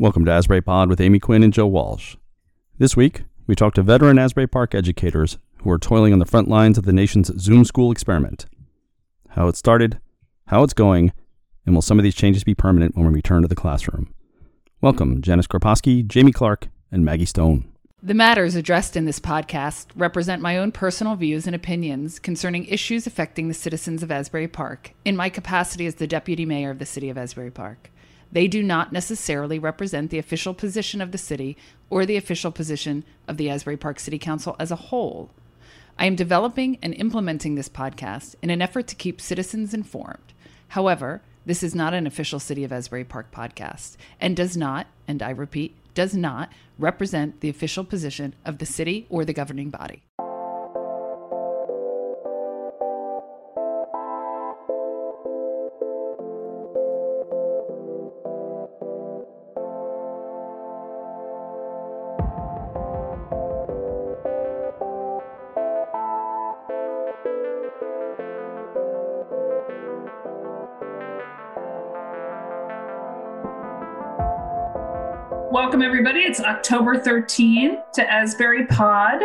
Welcome to Asbury Pod with Amy Quinn and Joe Walsh. This week, we talk to veteran Asbury Park educators who are toiling on the front lines of the nation's Zoom school experiment. How it started, how it's going, and will some of these changes be permanent when we return to the classroom? Welcome, Janice Korposki, Jamie Clark, and Maggie Stone. The matters addressed in this podcast represent my own personal views and opinions concerning issues affecting the citizens of Asbury Park in my capacity as the Deputy Mayor of the City of Asbury Park. They do not necessarily represent the official position of the city or the official position of the Asbury Park City Council as a whole. I am developing and implementing this podcast in an effort to keep citizens informed. However, this is not an official City of Asbury Park podcast and does not, and I repeat, does not represent the official position of the city or the governing body. Welcome, everybody. It's October 13 to Asbury Pod.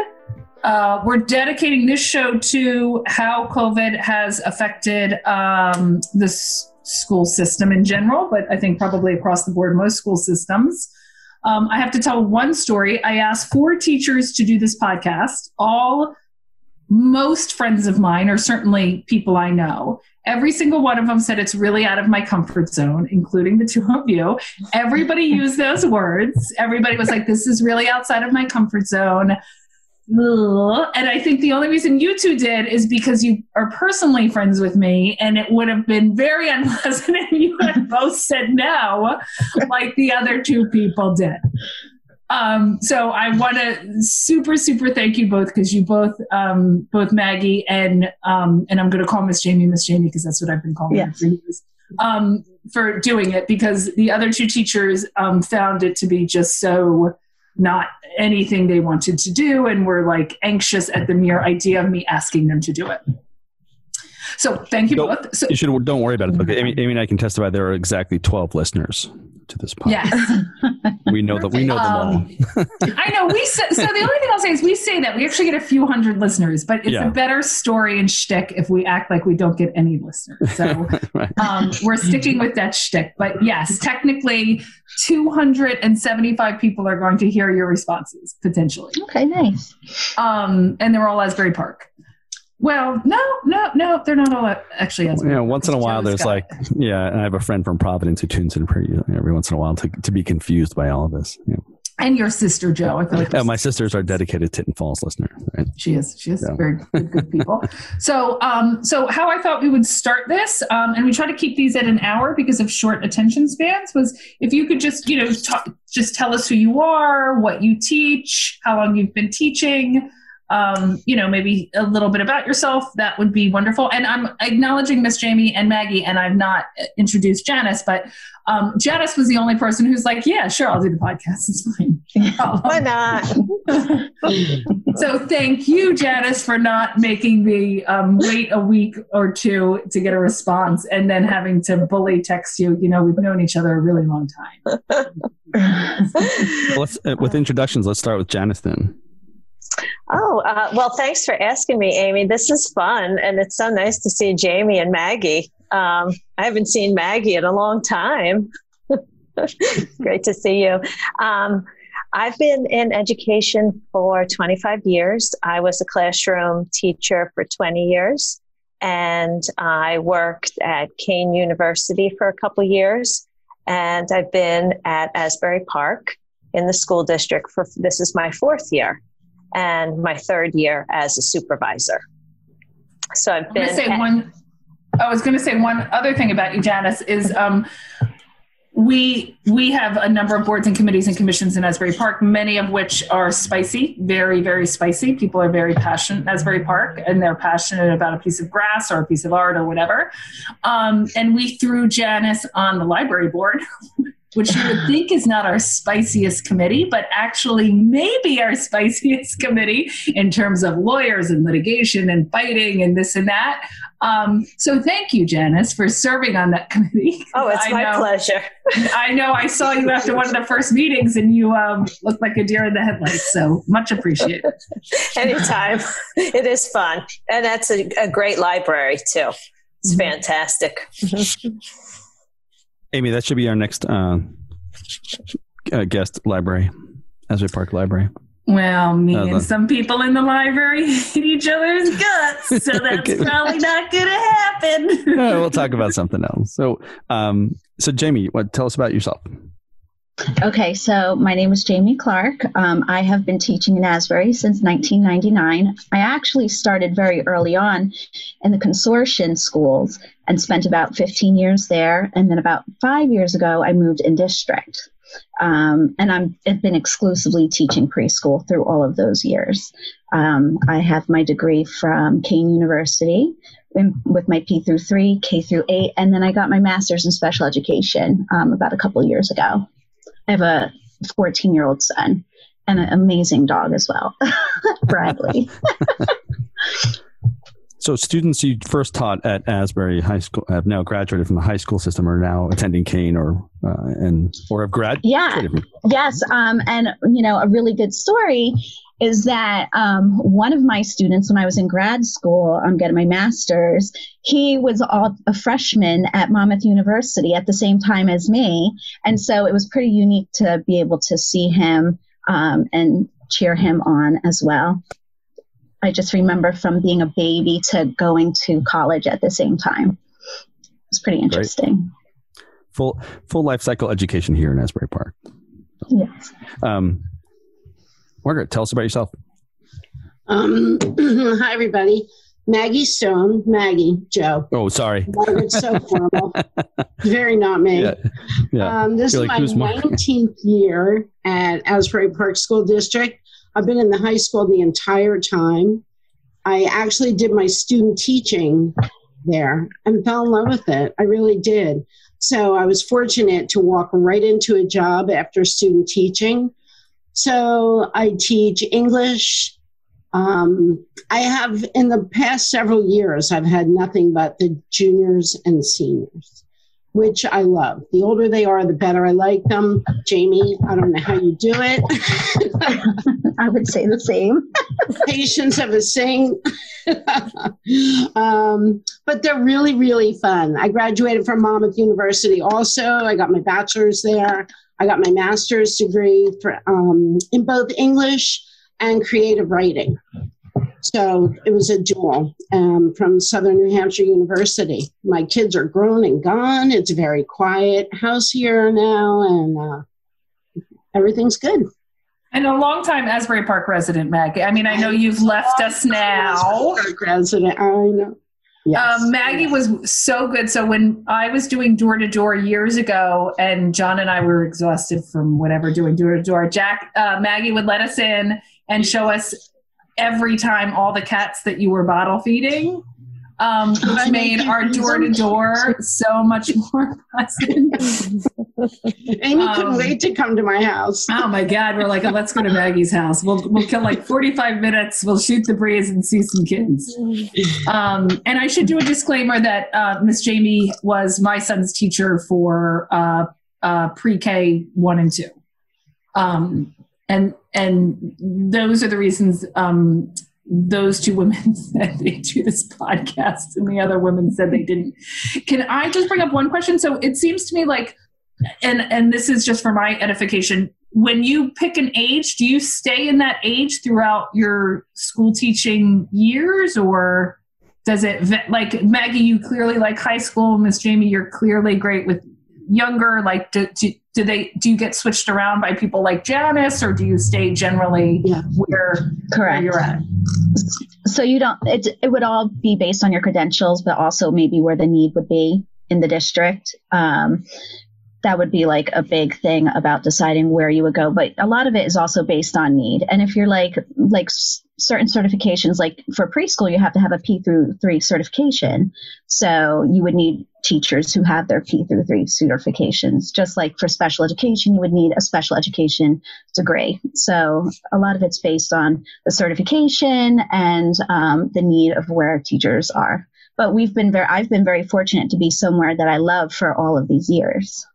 Uh, we're dedicating this show to how COVID has affected um, the school system in general, but I think probably across the board, most school systems. Um, I have to tell one story. I asked four teachers to do this podcast, all most friends of mine, or certainly people I know. Every single one of them said it's really out of my comfort zone, including the two of you. Everybody used those words. Everybody was like, this is really outside of my comfort zone. And I think the only reason you two did is because you are personally friends with me, and it would have been very unpleasant if you had both said no, like the other two people did. Um, so I want to super, super thank you both because you both, um, both Maggie and um, and I'm going to call Miss Jamie Miss Jamie because that's what I've been calling her Yes. for years. Um, for doing it because the other two teachers um, found it to be just so not anything they wanted to do and were like anxious at the mere idea of me asking them to do it. So thank you No, both. So, You should don't worry about it. Okay, Amy, Amy and I can testify there are exactly twelve listeners to this podcast. yes. we know that we know them all. Um, I know we say, so the only thing I'll say is we say that we actually get a few hundred listeners, but it's Yeah. a better story and shtick if we act like we don't get any listeners. So right. um, we're sticking with that shtick. But yes, technically, 275 people are going to hear your responses potentially, Okay, nice. um, and they're all Asbury Park. Well, no, no, no, they're not all actually Park. once in a while, there's like, yeah, and I have a friend from Providence who tunes in pretty every once in a while to, to be confused by all of this. Yeah. and your sister Joe. I feel like Yeah, my sisters are dedicated Tinton Falls listener. Right? She is. She is very good, good people. so, um, so how I thought we would start this, um, and we try to keep these at an hour because of short attention spans. Was if you could just, you know, talk, just tell us who you are, what you teach, how long you've been teaching. Um, you know, maybe a little bit about yourself. That would be wonderful. And I'm acknowledging Miss Jamie and Maggie, and I've not uh, introduced Janice, but um, Janice was the only person who's like, "Yeah, sure, I'll do the podcast. It's fine." No Why not? So thank you, Janice, for not making me um, wait a week or two to get a response and then having to bully text you. You know, we've known each other a really long time. Well, let's uh, with introductions. Let's start with Janice then. Oh, uh, well, thanks for asking me, Amy. This is fun, and it's so nice to see Jamie and Maggie. Um, I haven't seen Maggie in a long time. Great to see you. Um, I've been in education for 25 years. I was a classroom teacher for 20 years, and I worked at Kean University for a couple years. And I've been at Asbury Park in the school district for this is my fourth year and my third year as a supervisor. So I've I'm been going to say at- one. I was going to say one other thing about you, Janice, is um, we we have a number of boards and committees and commissions in Asbury Park, many of which are spicy, very very spicy. People are very passionate in Asbury Park, and they're passionate about a piece of grass or a piece of art or whatever. Um, and we threw Janice on the library board. Which you would think is not our spiciest committee, but actually maybe our spiciest committee in terms of lawyers and litigation and fighting and this and that. Um, so thank you, Janice, for serving on that committee. Oh, it's I my know, pleasure. I know I saw you after one of the first meetings and you um, looked like a deer in the headlights. So much appreciated. Anytime. It is fun. And that's a, a great library, too. It's Mhm. fantastic. Amy, that should be our next uh, uh, guest library, Asbury Park Library. Well, me Uh, and the- some people in the library hate each other's guts, so that's Okay. probably not going to happen. Uh, we'll talk about something else. So, um, so Jamie, what tell us about yourself? Okay, so my name is Jamie Clark. Um, I have been teaching in Asbury since 1999. I actually started very early on in the consortium schools and spent about 15 years there. And then about five years ago, I moved in district. Um, and I'm, I've been exclusively teaching preschool through all of those years. Um, I have my degree from Kean University in, with my P through three, K through eight, and then I got my master's in special education um, about a couple years ago. I have a 14 year old son and an amazing dog as well, Bradley. So, students you first taught at Asbury High School have now graduated from the high school system, are now attending Kean, or uh, and or have grad. Yeah. Yes. Um, and, you know, a really good story is that um, one of my students, when I was in grad school, I'm getting my master's, he was all, a freshman at Monmouth University at the same time as me. And so it was pretty unique to be able to see him um, and cheer him on as well. I just remember from being a baby to going to college at the same time. It's pretty interesting. Full full life cycle education here in Asbury Park. Yes. Um, Margaret, tell us about yourself. Um, hi, everybody. Maggie Stone, Maggie, Joe. Oh, sorry. Margaret's so formal. Very not me. Yeah, yeah. Um, this You're is like, my "Who's Margaret?" 19th year at Asbury Park School District. I've been in the high school the entire time. I actually did my student teaching there and fell in love with it. I really did. So I was fortunate to walk right into a job after student teaching. So I teach English. Um, I have, in the past several years, I've had nothing but the juniors and seniors, which I love. The older they are, the better I like them. Jamie, I don't know how you do it. I would say the same. Patience of a sing. um, but they're really, really fun. I graduated from Monmouth University also. I got my bachelor's there. I got my master's degree for, um, in both English and creative writing. So it was a dual um, from Southern New Hampshire University. My kids are grown and gone. It's a very quiet house here now, and uh, everything's good. And a long time Asbury Park resident, Maggie. I mean, I know you've left us now. President, I know. Yes. Um, Maggie was so good. So when I was doing door to door years ago, and John and I were exhausted from whatever doing door to door, Jack, uh, Maggie would let us in and show us every time all the cats that you were bottle feeding, um, which made our door to door so much more pleasant. Amy couldn't um, wait to come to my house. Oh my God, we're like, let's go to Maggie's house. We'll we'll kill like forty five minutes. We'll shoot the breeze and see some kids. Um, and I should do a disclaimer that uh, Miss Jamie was my son's teacher for uh, uh, pre K one and two, um, and and those are the reasons. Um, those two women said they do this podcast, and the other women said they didn't. Can I just bring up one question? So it seems to me like, and and this is just for my edification. When you pick an age, do you stay in that age throughout your school teaching years, or does it like Maggie? You clearly like high school. Miss Jamie, you're clearly great with younger. Like, do, do, do they do you get switched around by people like Janice, or do you stay generally Yeah. where where Correct. you're at? So you don't. It it would all be based on your credentials, but also maybe where the need would be in the district. Um, that would be like a big thing about deciding where you would go. But a lot of it is also based on need. And if you're like like certain certifications, like for preschool, you have to have a P through three certification. So you would need teachers who have their P through three certifications. Just like for special education, you would need a special education degree. So a lot of it's based on the certification and um, the need of where teachers are. But we've been very, I've been very fortunate to be somewhere that I love for all of these years.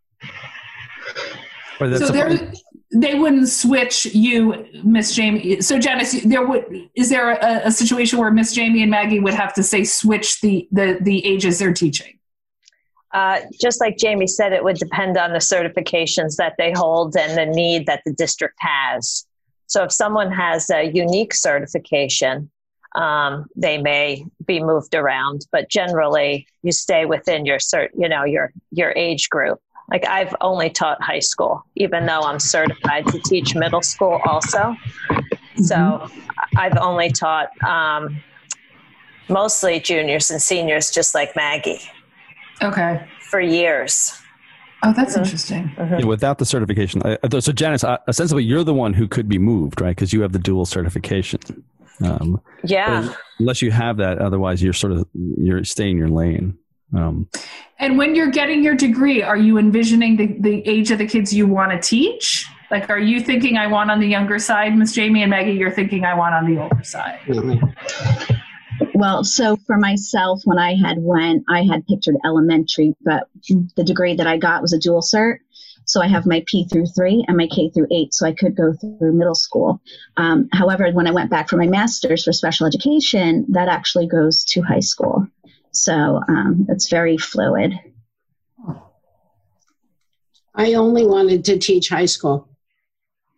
So there, they wouldn't switch you, Miss Jamie. So Janice, there would is there a, a situation where Miss Jamie and Maggie would have to say switch the the the ages they're teaching? Uh, just like Jamie said, it would depend on the certifications that they hold and the need that the district has. So if someone has a unique certification, um, they may be moved around, but generally you stay within your cert, you know, your your age group. Like I've only taught high school, even though I'm certified to teach middle school also. So mm-hmm. I've only taught um, mostly juniors and seniors, just like Maggie. Okay. For years. Oh, that's mm-hmm. interesting. Mm-hmm. Yeah, without the certification, so Janice, uh, essentially, you're the one who could be moved, right? Because you have the dual certification. Um, yeah. Unless you have that, otherwise, you're sort of you're staying in your lane. Um, and when you're getting your degree, are you envisioning the, the age of the kids you want to teach? Like, are you thinking I want on the younger side, Miss Jamie and Maggie? You're thinking I want on the older side. Well, so for myself, when I had went, I had pictured elementary, but the degree that I got was a dual cert. So I have my P through three and my K through eight, so I could go through middle school. Um, however, when I went back for my master's for special education, that actually goes to high school. So um, it's very fluid. I only wanted to teach high school.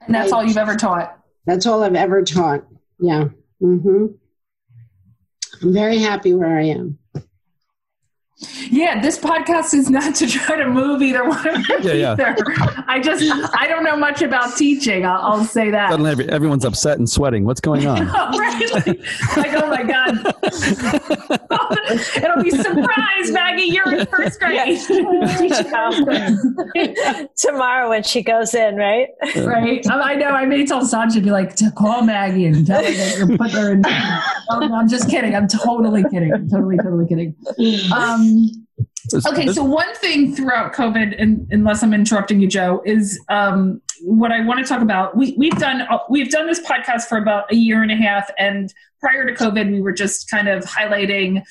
And that's I, all you've ever taught? That's all I've ever taught. Yeah. Mm-hmm. I'm very happy where I am. Yeah, this podcast is not to try to move either one of you yeah, either. Yeah. I just I don't know much about teaching. I'll, I'll say that. Suddenly, every, everyone's upset and sweating. What's going on? right? Like, like, oh my god! It'll be surprise, Maggie. You're in first grade. Tomorrow when she goes in, right? Right. I know. I may tell Sanjay be like to call Maggie and tell her that you're putting her in. Oh, I'm just kidding. I'm totally kidding. I'm totally totally kidding. Um, okay, so one thing throughout COVID, and unless I'm interrupting you, Joe, is um, what I want to talk about. We, we've done we've done this podcast for about a year and a half, and prior to COVID, we were just kind of highlighting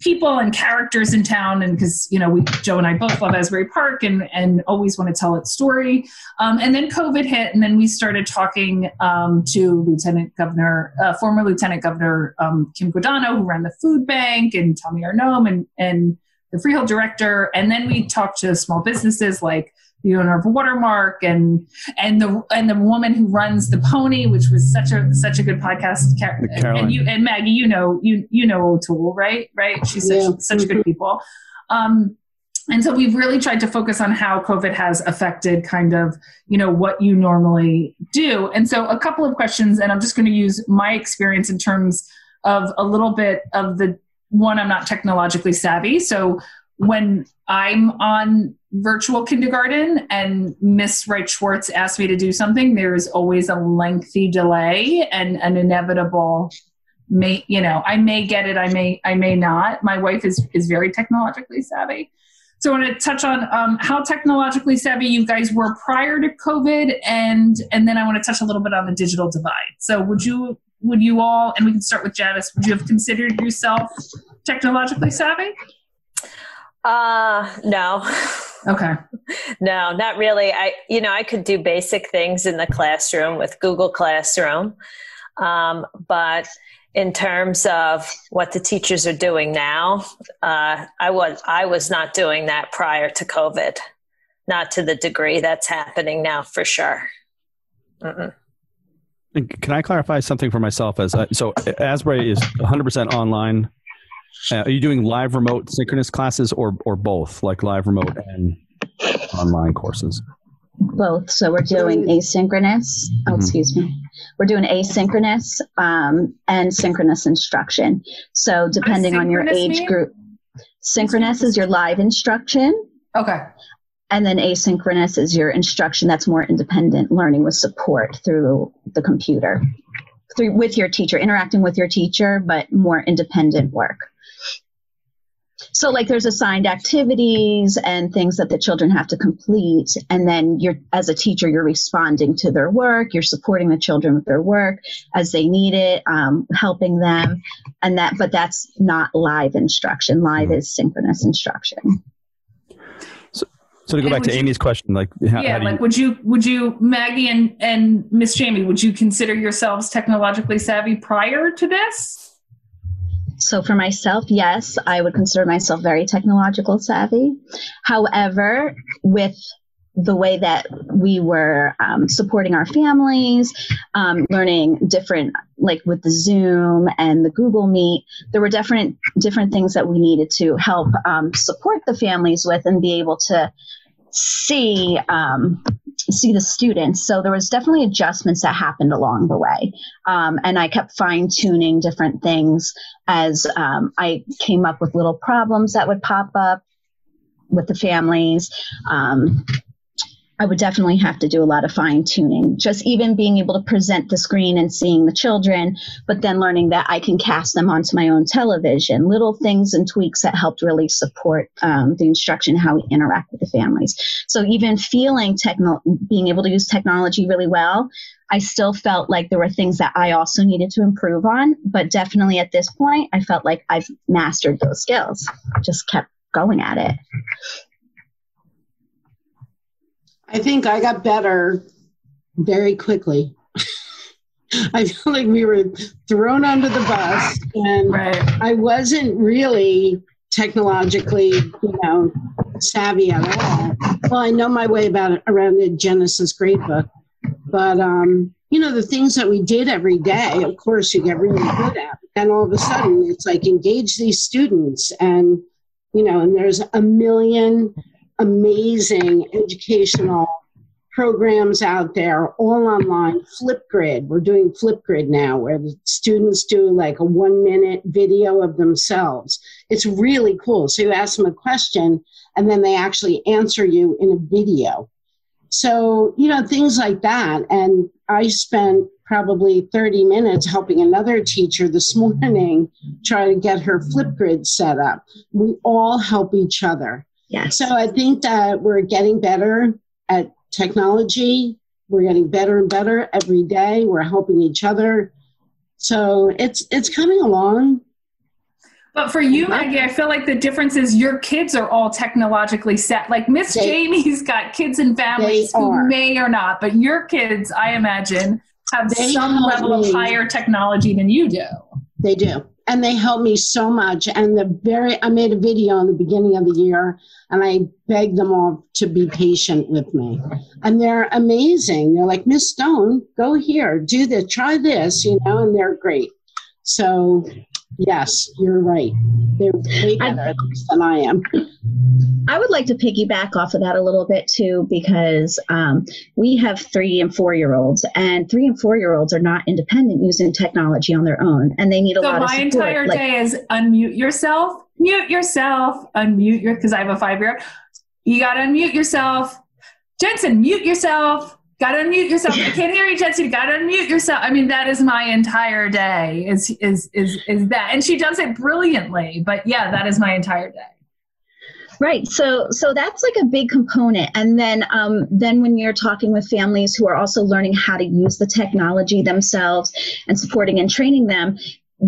people and characters in town and because you know we joe and i both love asbury park and and always want to tell its story um, and then covid hit and then we started talking um, to lieutenant governor uh, former lieutenant governor um, kim guadagno who ran the food bank and tommy arnone and and the freehold director and then we talked to small businesses like the owner of Watermark and and the and the woman who runs the Pony, which was such a such a good podcast. And you and Maggie, you know you you know O'Toole, right? Right? She's such yeah. such good people. Um, and so we've really tried to focus on how COVID has affected kind of you know what you normally do. And so a couple of questions, and I'm just going to use my experience in terms of a little bit of the one. I'm not technologically savvy, so when I'm on virtual kindergarten and Miss Wright Schwartz asks me to do something, there is always a lengthy delay and an inevitable may you know I may get it, I may I may not. My wife is is very technologically savvy. So I want to touch on um, how technologically savvy you guys were prior to COVID, and and then I want to touch a little bit on the digital divide. So would you would you all, and we can start with Janice, would you have considered yourself technologically savvy? Uh, no. Okay. no, not really. I, you know, I could do basic things in the classroom with Google Classroom. Um, but in terms of what the teachers are doing now, uh, I was, I was not doing that prior to COVID, not to the degree that's happening now for sure. Mm-mm. Can I clarify something for myself? As uh, so, Asbury is 100% online uh, are you doing live remote synchronous classes or or both, like live remote and online courses? Both. So we're doing asynchronous. Oh, mm-hmm. excuse me. We're doing asynchronous um, and synchronous instruction. So depending on your age mean? group, synchronous is your live instruction. Okay. And then asynchronous is your instruction that's more independent learning with support through the computer. through with your teacher, interacting with your teacher, but more independent work. So, like, there's assigned activities and things that the children have to complete, and then you're, as a teacher, you're responding to their work. You're supporting the children with their work as they need it, um, helping them, and that. But that's not live instruction. Live mm-hmm. is synchronous instruction. So, so to go and back to you, Amy's question, like, how, yeah, how like, you, would you, would you, Maggie and and Miss Jamie, would you consider yourselves technologically savvy prior to this? So for myself, yes, I would consider myself very technological savvy. However, with the way that we were um, supporting our families, um, learning different, like with the Zoom and the Google Meet, there were different different things that we needed to help um, support the families with and be able to see um, see the students. So there was definitely adjustments that happened along the way, um, and I kept fine tuning different things as um, I came up with little problems that would pop up with the families. Um, I would definitely have to do a lot of fine tuning. Just even being able to present the screen and seeing the children, but then learning that I can cast them onto my own television. Little things and tweaks that helped really support um, the instruction, how we interact with the families. So even feeling techno, being able to use technology really well, I still felt like there were things that I also needed to improve on. But definitely at this point, I felt like I've mastered those skills. Just kept going at it. I think I got better very quickly. I feel like we were thrown under the bus, and right. I wasn't really technologically, you know, savvy at all. Well, I know my way about it around the Genesis gradebook, but um, you know, the things that we did every day, of course, you get really good at. And all of a sudden, it's like engage these students, and you know, and there's a million amazing educational programs out there all online flipgrid. We're doing flipgrid now where the students do like a one minute video of themselves. It's really cool. So you ask them a question and then they actually answer you in a video. So you know things like that. And i spent probably 30 minutes helping another teacher this morning try to get her flipgrid set up. We all help each other Yes. So I think that we're getting better at technology. We're getting better and better every day. We're helping each other. So it's it's coming along. But for you, Maggie, I feel like the difference is your kids are all technologically set. Like Miss Jamie's got kids and families who may or not, but your kids, I imagine, have they some level of higher technology than you do. They do and they helped me so much. And the very, I made a video in the beginning of the year, and I begged them all to be patient with me. And they're amazing. They're like, Miss Stone, go here, do this, try this, you know, and they're great. So, yes, you're right. They're way better than I am. I would like to piggyback off of that a little bit too, because um, we have three and four year olds, and three and four year olds are not independent using technology on their own, and they need a so lot of support. So my entire like, day is unmute yourself, mute yourself, unmute your because I have a five year. You got to unmute yourself, Jensen. Mute yourself. Got to unmute yourself. I can't hear you, Jensen. Got to unmute yourself. I mean, that is my entire day. Is is is is that? And she does it brilliantly. But yeah, that is my entire day. Right. So so that's like a big component. And then um, then when you're talking with families who are also learning how to use the technology themselves and supporting and training them,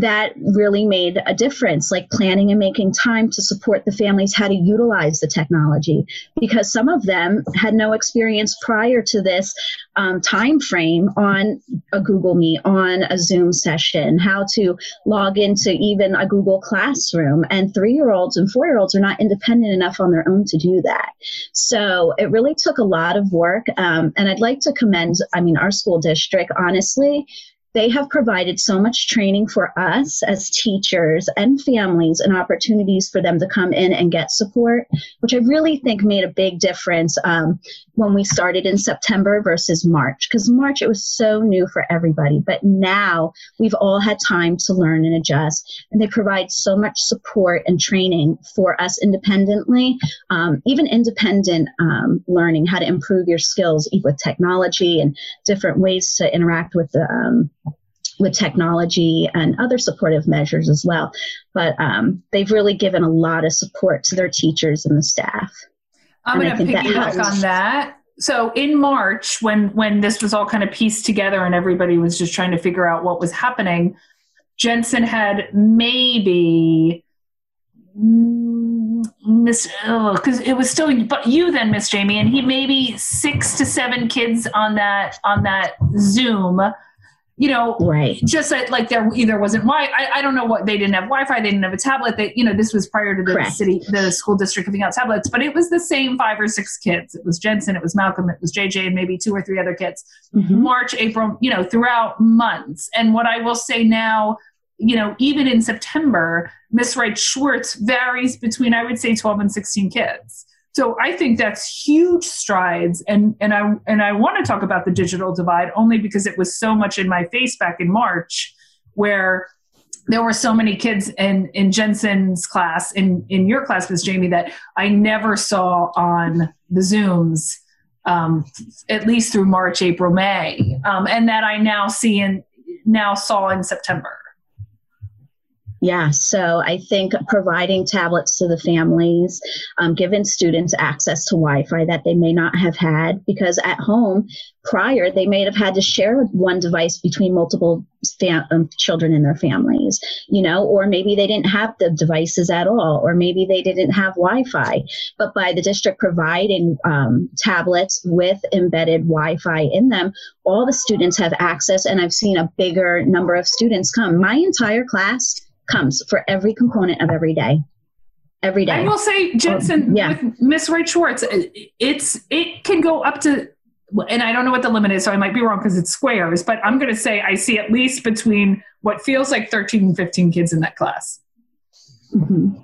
that really made a difference like planning and making time to support the families how to utilize the technology. Because some of them had no experience prior to this um, time frame on a google meet on a zoom session how to log into even a google classroom. And three year olds and four year olds are not independent enough on their own to do that. So it really took a lot of work um, and i'd like to commend i mean our school district honestly they have provided so much training for us as teachers and families and opportunities for them to come in and get support, which I really think made a big difference um, when we started in September versus March. Because March, it was so new for everybody. But now we've all had time to learn and adjust. And they provide so much support and training for us independently, um, even independent um, learning, how to improve your skills with technology and different ways to interact with the um, with technology and other supportive measures as well. But um, they've really given a lot of support to their teachers and the staff. I'm going to piggyback on that. So in March, when when this was all kind of pieced together and everybody was just trying to figure out what was happening, Jensen had maybe Miss because it was still but you then Miss Jamie and he maybe six to seven kids on that on that Zoom you know, right. just that, like there either wasn't Wi. I, I don't know what they didn't have Wi-Fi. They didn't have a tablet. That you know, this was prior to the Correct. city, the school district giving out tablets. But it was the same five or six kids. It was Jensen, it was Malcolm, it was JJ, and maybe two or three other kids. Mm-hmm. March, April, you know, throughout months. And what I will say now, you know, even in September, Miss Wright Schwartz varies between I would say twelve and sixteen kids. So I think that's huge strides, and and I and I want to talk about the digital divide only because it was so much in my face back in March, where there were so many kids in in Jensen's class, in in your class, Miss Jamie, that I never saw on the Zooms, um, at least through March, April, May, um, and that I now see and now saw in September. Yeah, so I think providing tablets to the families, um, giving students access to Wi Fi that they may not have had, because at home prior they may have had to share one device between multiple fam- um, children in their families, you know, or maybe they didn't have the devices at all, or maybe they didn't have Wi Fi. But by the district providing um, tablets with embedded Wi Fi in them, all the students have access, and I've seen a bigger number of students come. My entire class comes for every component of every day. Every day. I will say, Jensen, yeah. with Miss Wright Schwartz, it's it can go up to, and I don't know what the limit is, so I might be wrong because it's squares, but I'm going to say I see at least between what feels like 13 and 15 kids in that class. Mm-hmm.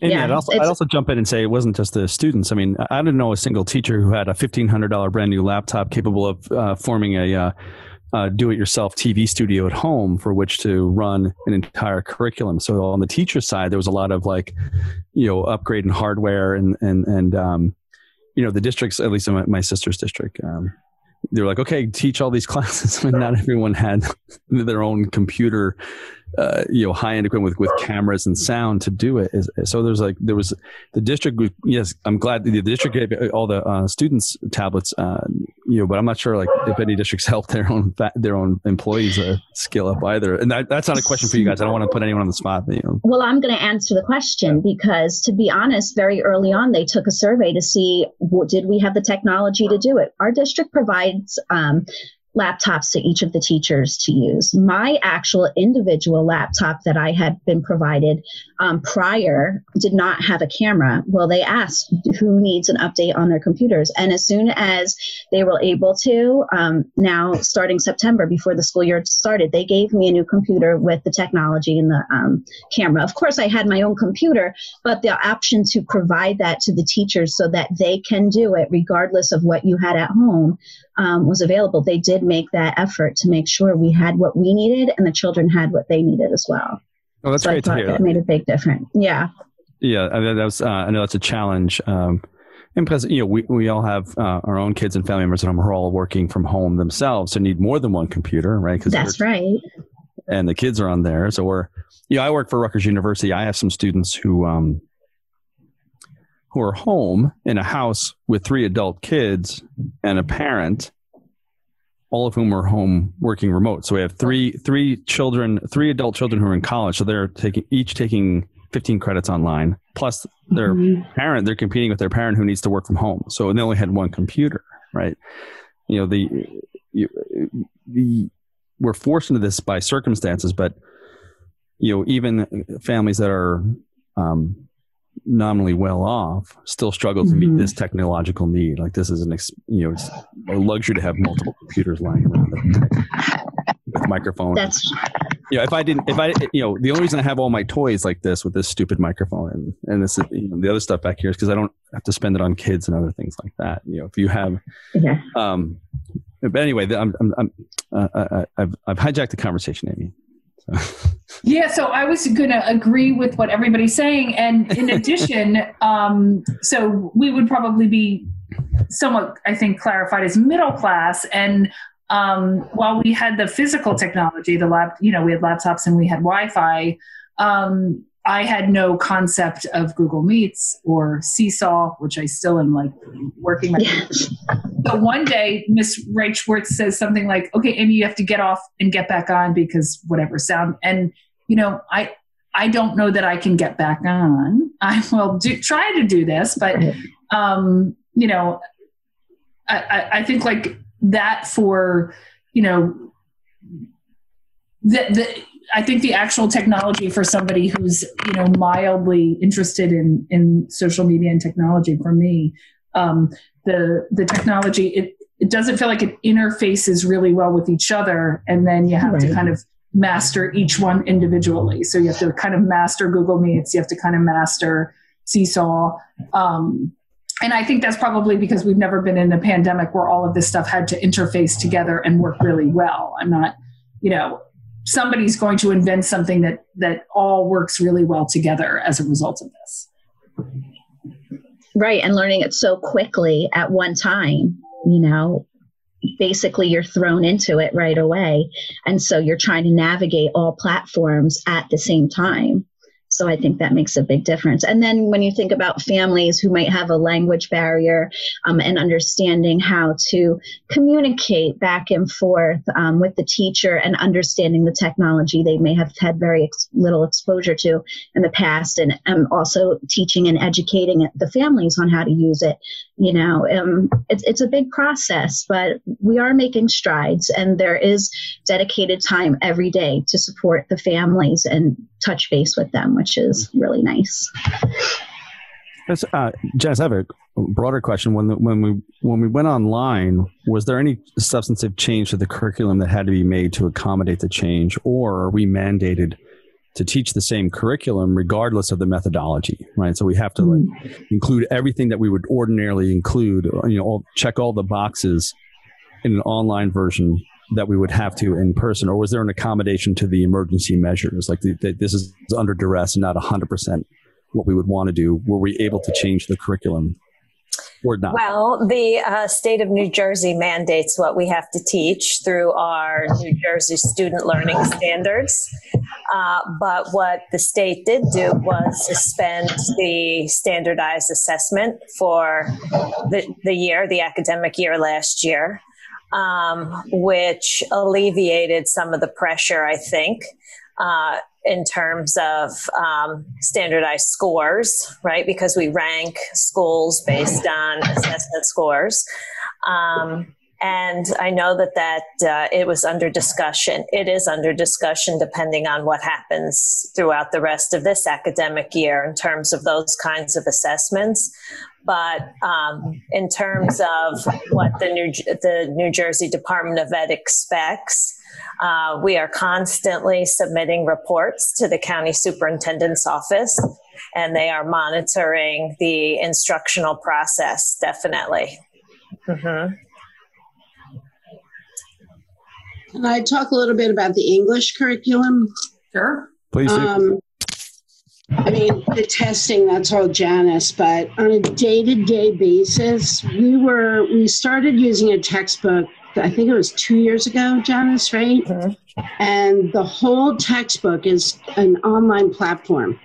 And yeah, I'd also, I'd also, jump in and say it wasn't just the students. I mean, I didn't know a single teacher who had a fifteen hundred dollar brand new laptop capable of uh, forming a uh, uh, do-it-yourself TV studio at home for which to run an entire curriculum. So on the teacher side, there was a lot of like, you know, upgrade upgrading hardware and and and um, you know the districts, at least in my, my sister's district, um, they were like, okay, teach all these classes. and not everyone had their own computer uh, you know high end equipment with, with cameras and sound to do it. So there's like there was the district. Yes, I'm glad the district gave all the uh, students tablets. Uh, you know, but I'm not sure like if any districts help their own their own employees uh, scale up either. And that, that's not a question for you guys. I don't want to put anyone on the spot. You know. Well, I'm going to answer the question because to be honest, very early on they took a survey to see what, did we have the technology to do it. Our district provides um, laptops to each of the teachers to use. My actual individual laptop that I had been provided um, prior did not have a camera. Well, they asked who needs an update on their computers. And as soon as they were able to, um, now starting September before the school year started, they gave me a new computer with the technology and the um, camera. Of course, I had my own computer, but the option to provide that to the teachers so that they can do it regardless of what you had at home um, was available, they did make that effort to make sure we had what we needed and the children had what they needed as well. Oh, that's so great to hear. That made a big difference. Yeah. Yeah, I mean, that was. Uh, I know that's a challenge. Um, and because you know we, we all have uh, our own kids and family members at home who are all working from home themselves, so need more than one computer, right? Because that's right. And the kids are on there, so we're. You know, I work for Rutgers University. I have some students who um, who are home in a house with three adult kids and a parent, all of whom are home working remote. So we have three three children, three adult children who are in college. So they're taking each taking 15 credits online plus their mm-hmm. parent. They're competing with their parent who needs to work from home. So they only had one computer, right? You know the you, the we're forced into this by circumstances, but you know even families that are um, nominally well off still struggle to meet mm-hmm. this technological need. Like this is an ex, you know it's a luxury to have multiple computers lying around with microphones. That's you know if I didn't if I you know the only reason I have all my toys like this with this stupid microphone and and this is you know, the other stuff back here is because I don't have to spend it on kids and other things like that. You know if you have yeah. um but anyway I'm I'm, I'm uh, I, uh, uh, I've I've hijacked the conversation, Amy. yeah, so I was going to agree with what everybody's saying. And in addition, um, so we would probably be somewhat, I think, clarified as middle class. And um, while we had the physical technology, the lab, you know, we had laptops and we had Wi-Fi. Um, I had no concept of Google Meets or Seesaw, which I still am like working my. so one day, Miss Schwartz says something like, "Okay, Amy, you have to get off and get back on because whatever sound." And you know, I I don't know that I can get back on. I will do try to do this, but um, you know, I, I, I think like that for you know the, the I think the actual technology for somebody who's you know mildly interested in in social media and technology for me um, the the technology it it doesn't feel like it interfaces really well with each other and then you have right. to kind of master each one individually so you have to kind of master google meets you have to kind of master seesaw um, and I think that's probably because we've never been in a pandemic where all of this stuff had to interface together and work really well. I'm not, you know, somebody's going to invent something that that all works really well together as a result of this. Right, and learning it so quickly at one time, you know, basically you're thrown into it right away. And so you're trying to navigate all platforms at the same time. So I think that makes a big difference. And then when you think about families who might have a language barrier um, and understanding how to communicate back and forth um, with the teacher and understanding the technology they may have had very ex- little exposure to in the past, and um, also teaching and educating the families on how to use it. You know, um, it's, it's a big process, but we are making strides, and there is dedicated time every day to support the families and touch base with them, which is really nice. Uh, Jess, I have a broader question. When the, when we when we went online, was there any substantive change to the curriculum that had to be made to accommodate the change, or are we mandated to teach the same curriculum regardless of the methodology? Right. So we have to like, mm. include everything that we would ordinarily include. You know, all, check all the boxes in an online version that we would have to in person, or was there an accommodation to the emergency measures? Like the, the, this is under duress and not 100% what we would want to do. Were we able to change the curriculum or not? Well, the uh, state of New Jersey mandates what we have to teach through our New Jersey student learning standards. Uh, but what the state did do was suspend the standardized assessment for the, the year, the academic year last year um, which alleviated some of the pressure, I think, uh, in terms of um, standardized scores, right? Because we rank schools based on assessment scores. Um, and I know that that uh, it was under discussion. It is under discussion depending on what happens throughout the rest of this academic year in terms of those kinds of assessments. But um, in terms of what the New the New Jersey Department of Ed expects, uh, we are constantly submitting reports to the county superintendent's office, and they are monitoring the instructional process. Definitely. Mm-hmm. Can I talk a little bit about the English curriculum? Sure. Please. Um, I mean, the testing, that's all Janice, but on a day to day basis, we were, we started using a textbook, I think it was two years ago, Janice, right? Mm-hmm. And the whole textbook is an online platform.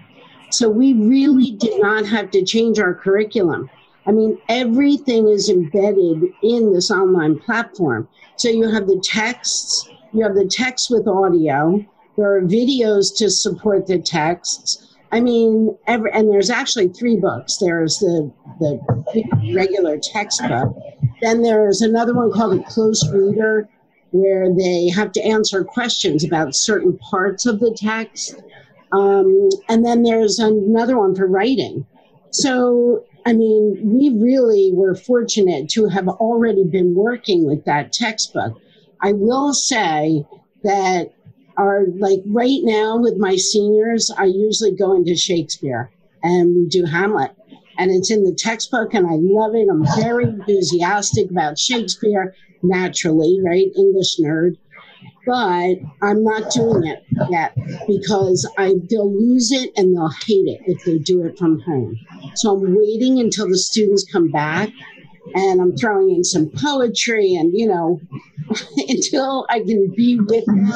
So we really did not have to change our curriculum. I mean, everything is embedded in this online platform. So you have the texts, you have the text with audio, there are videos to support the texts. I mean, every, and there's actually three books. There's the the regular textbook. Then there's another one called a close reader, where they have to answer questions about certain parts of the text. Um, and then there's another one for writing. So I mean, we really were fortunate to have already been working with that textbook. I will say that our like right now with my seniors, I usually go into Shakespeare and we do Hamlet. And it's in the textbook and I love it. I'm very enthusiastic about Shakespeare, naturally, right? English nerd but I'm not doing it yet because I they'll lose it and they'll hate it if they do it from home. So I'm waiting until the students come back and I'm throwing in some poetry and you know until I can be with them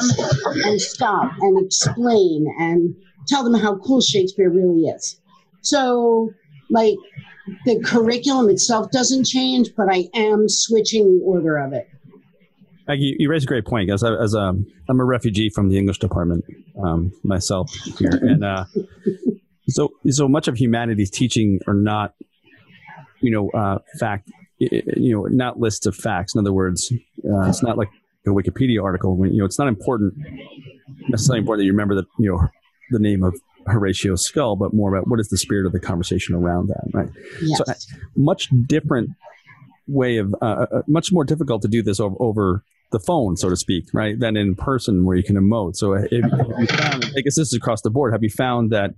and stop and explain and tell them how cool Shakespeare really is. So, like, the curriculum itself doesn't change, but I am switching the order of it. You raise a great point. As, a, as a, I'm a refugee from the English department um, myself here, and uh, so so much of humanities teaching are not, you know, uh, fact, you know, not lists of facts. In other words, uh, it's not like a Wikipedia article. When, you know, it's not important necessarily important that you remember that you know the name of Horatio Skull, but more about what is the spirit of the conversation around that, right? Yes. So, uh, much different way of uh, uh, much more difficult to do this over, over the phone, so to speak, right, than in person where you can emote. So, if, if you found, I guess this is across the board. Have you found that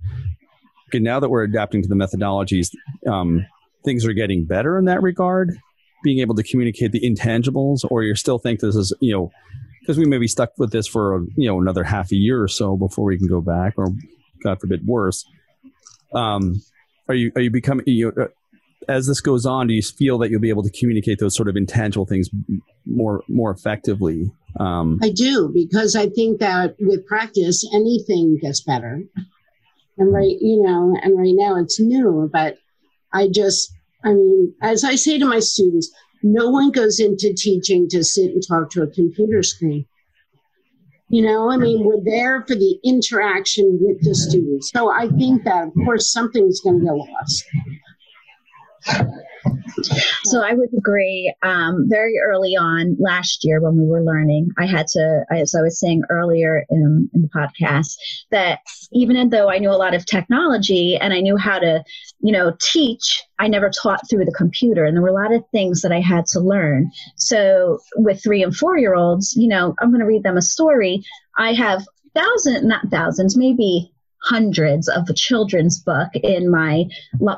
okay, now that we're adapting to the methodologies, um, things are getting better in that regard? Being able to communicate the intangibles, or you still think this is, you know, because we may be stuck with this for you know another half a year or so before we can go back, or God forbid, worse. Um, are you are you becoming you, uh, as this goes on? Do you feel that you'll be able to communicate those sort of intangible things more more effectively? Um, I do because I think that with practice, anything gets better. And right, you know, and right now it's new, but I just, I mean, as I say to my students, no one goes into teaching to sit and talk to a computer screen. You know, I mean, we're there for the interaction with the students. So I think that, of course, something's going to go lost. So I would agree. Um, very early on last year when we were learning, I had to, as I was saying earlier in, in the podcast, that even though I knew a lot of technology and I knew how to, you know, teach, I never taught through the computer. And there were a lot of things that I had to learn. So with three and four year olds, you know, I'm going to read them a story. I have thousands, not thousands, maybe hundreds of children's book in my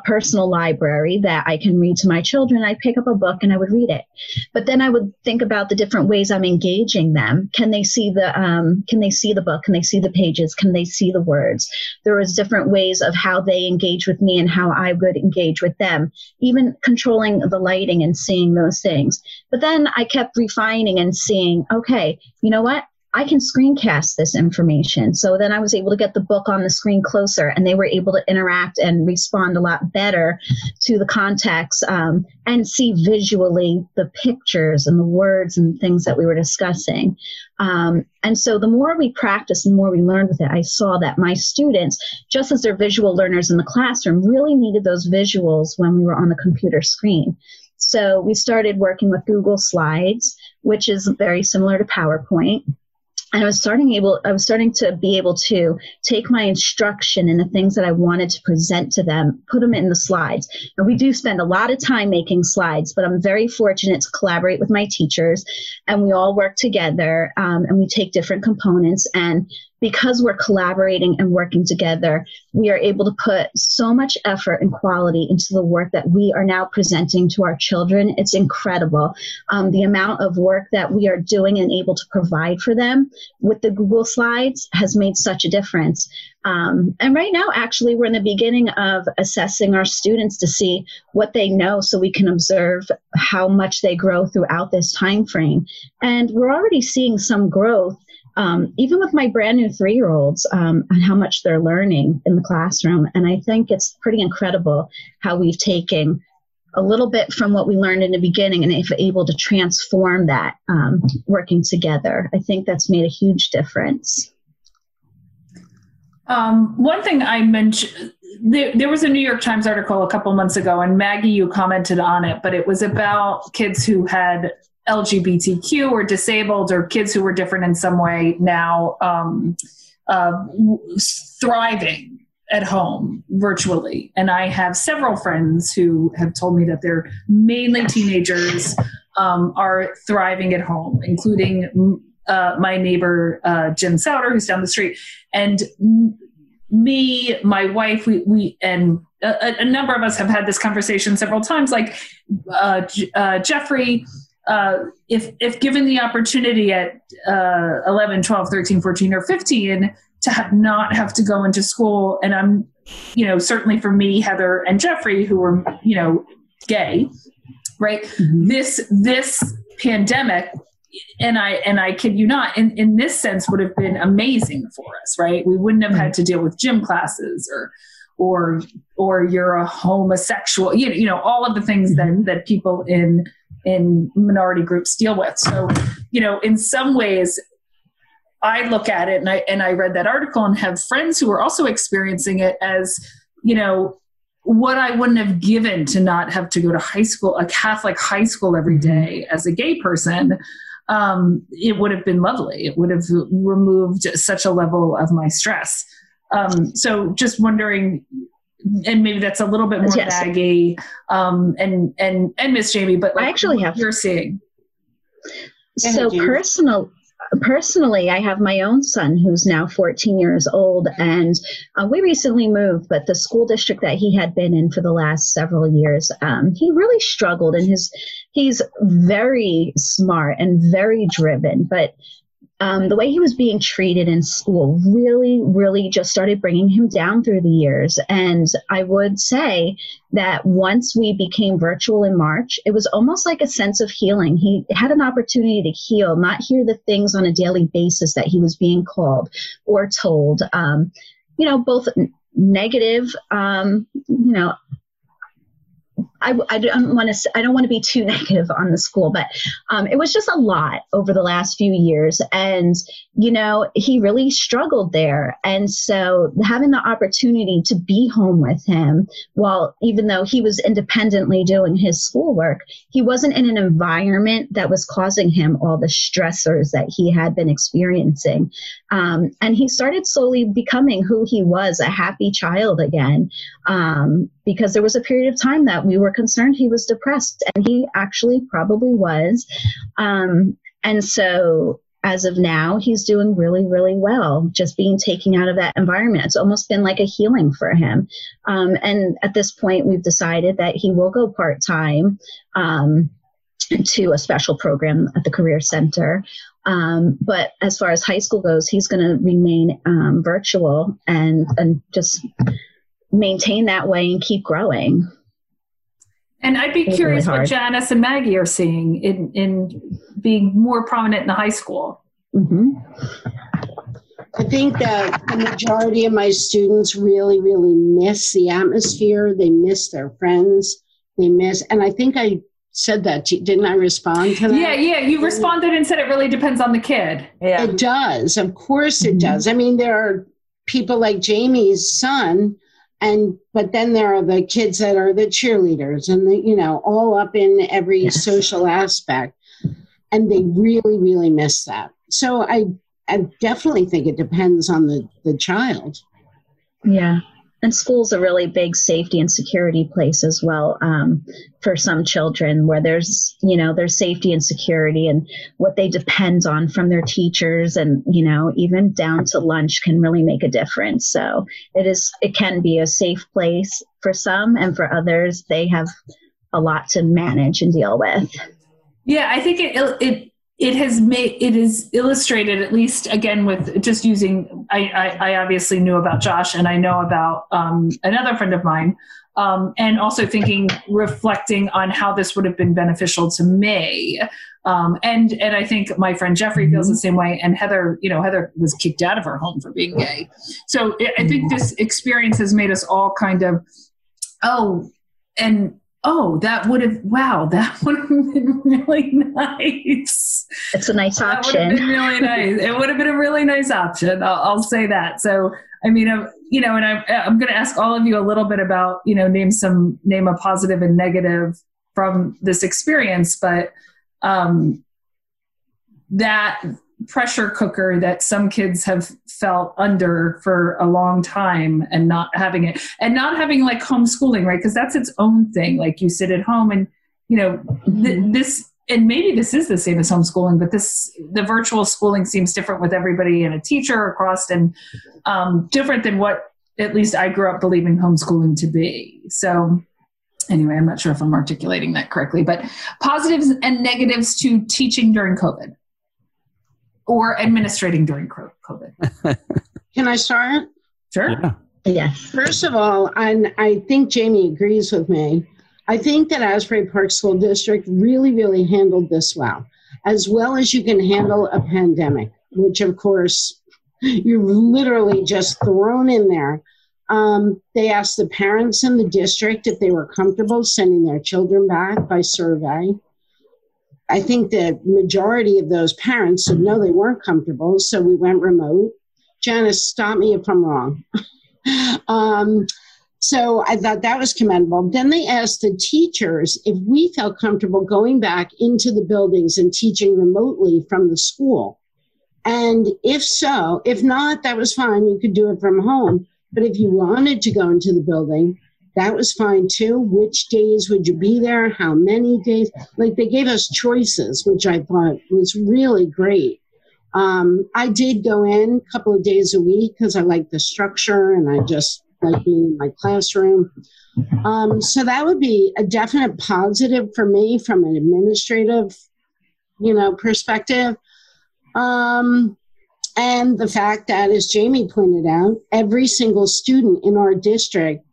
personal library that I can read to my children. I'd pick up a book and I would read it. But then I would think about the different ways I'm engaging them. Can they see the um, can they see the book? Can they see the pages? Can they see the words? There was different ways of how they engage with me and how I would engage with them, even controlling the lighting and seeing those things. But then I kept refining and seeing, okay, you know what? I can screencast this information. So then I was able to get the book on the screen closer, and they were able to interact and respond a lot better to the context um, and see visually the pictures and the words and things that we were discussing. Um, and so the more we practiced, and the more we learned with it, I saw that my students, just as they're visual learners in the classroom, really needed those visuals when we were on the computer screen. So we started working with Google Slides, which is very similar to PowerPoint and I was starting able I was starting to be able to take my instruction and the things that I wanted to present to them, put them in the slides. And we do spend a lot of time making slides, but I'm very fortunate to collaborate with my teachers, and we all work together, um, and we take different components and because we're collaborating and working together, we are able to put so much effort and quality into the work that we are now presenting to our children. It's incredible. Um, the amount of work that we are doing and able to provide for them with the Google Slides has made such a difference. Um, and right now, actually, we're in the beginning of assessing our students to see what they know so we can observe how much they grow throughout this time frame. And we're already seeing some growth um, even with my brand new three year olds, um, and how much they're learning in the classroom. And I think it's pretty incredible how we've taken a little bit from what we learned in the beginning and if able to transform that um, working together. I think that's made a huge difference. Um, one thing I mentioned, there, there, was a New York Times article a couple months ago, and Maggie, you commented on it, but it was about kids who had LGBTQ or disabled or kids who were different in some way now um, uh, thriving at home virtually. And I have several friends who have told me that they're mainly teenagers um, are thriving at home, including uh, my neighbor uh, Jim Souter, who's down the street, and m- me, my wife, we, we and a, a, number of us have had this conversation several times. Like uh, uh Jeffrey uh, if if given the opportunity at uh, 11 12 13 14 or 15 to have not have to go into school and i'm you know certainly for me heather and jeffrey who were you know gay right mm-hmm. this this pandemic and I and I kid you not, in, in this sense would have been amazing for us, right? We wouldn't have had to deal with gym classes or or or you're a homosexual, you know, you know, all of the things that mm-hmm. that people in in minority groups deal with. So, you know, in some ways I look at it and I and I read that article and have friends who are also experiencing it as, you know, what I wouldn't have given to not have to go to high school, a Catholic high school every mm-hmm. as a gay person um, it would have been lovely. It would have removed such a level of my stress. Um, so just wondering, and maybe that's a little bit more yes. Maggie, um, and and and Miss Jamie, but like I actually have you're seeing. So personal, personally, I have my own son who's now 14 years old, and uh, we recently moved. But the school district that he had been in for the last several years, um, he really struggled. And his he's very smart and very driven, but um, the way he was being treated in school really, really just started bringing him down through the years. And I would say that once we became virtual in March, it was almost like a sense of healing. He had an opportunity to heal, not hear the things on a daily basis that he was being called or told. Um, you know, both negative, um, you know, I, I don't want to I don't want to be too negative on the school, but um, it was just a lot over the last few years, and you know he really struggled there, and so having the opportunity to be home with him, while even though he was independently doing his schoolwork, he wasn't in an environment that was causing him all the stressors that he had been experiencing, um, and he started slowly becoming who he was, a happy child again, um, because there was a period of time that we were concerned he was depressed, and he actually probably was. Um, and so as of now, he's doing really, really well, just being taken out of that environment. It's almost been like a healing for him. Um, and at this point, we've decided that he will go part time um, to a special program at the Career Center. Um, but as far as high school goes, he's going to remain um, virtual and, and just maintain that way and keep growing. And I'd be curious really what Janice and Maggie are seeing in, in being more prominent in the high school. Mm-hmm. I think that the majority of my students really, really miss the atmosphere. They miss their friends. They miss, and I think I said that. Didn't I respond to that? Yeah, yeah. You responded and said it really depends on the kid. Yeah. It does. Of course it mm-hmm. does. I mean, there are people like Jamie's son and but then there are the kids that are the cheerleaders and the you know all up in every yes. social aspect. And they really really miss that. So i i definitely think it depends on the the child. Yeah and school's a really big safety and security place as well um, for some children where there's you know there's safety and security and what they depend on from their teachers and you know even down to lunch can really make a difference. So it is it can be a safe place for some and for others. They have a lot to manage and deal with. Yeah i think it it it has made it is illustrated at least again with just using I, I, I obviously knew about Josh and I know about um, another friend of mine um, and also thinking reflecting on how this would have been beneficial to me um, and and I think my friend Jeffrey feels mm-hmm. the same way and Heather you know Heather was kicked out of her home for being gay so I think this experience has made us all kind of oh and oh, that would have, wow, that would have been really nice. It's a nice option. Would have been really nice. It would have been a really nice option. I'll, I'll say that. So, I mean, I'm, you know, and I'm, I'm going to ask all of you a little bit about, you know, name some, name a positive and negative from this experience, but um, that pressure cooker that some kids have felt under for a long time and not having it and not having like homeschooling right because that's its own thing like you sit at home and you know th- mm-hmm. this and maybe this is the same as homeschooling but this the virtual schooling seems different with everybody and a teacher across and um, different than what at least i grew up believing homeschooling to be so anyway i'm not sure if i'm articulating that correctly but positives and negatives to teaching during covid or administrating during COVID? Can I start? Sure. Yeah. Yes. First of all, and I think Jamie agrees with me. I think that Asbury Park School District really, really handled this well. as well as you can handle a pandemic, which of course you're literally just thrown in there. Um, they asked the parents in the district if they were comfortable sending their children back by survey. I think the majority of those parents said no, they weren't comfortable, so we went remote. Janice, stop me if I'm wrong. um, so I thought that was commendable. Then they asked the teachers if we felt comfortable going back into the buildings and teaching remotely from the school. And if so, if not, that was fine. You could do it from home. But if you wanted to go into the building, that was fine too. Which days would you be there? How many days? Like they gave us choices, which I thought was really great. Um, I did go in a couple of days a week because I like the structure and I just like being in my classroom. Um, so that would be a definite positive for me from an administrative, you know, perspective. Um, and the fact that, as Jamie pointed out, every single student in our district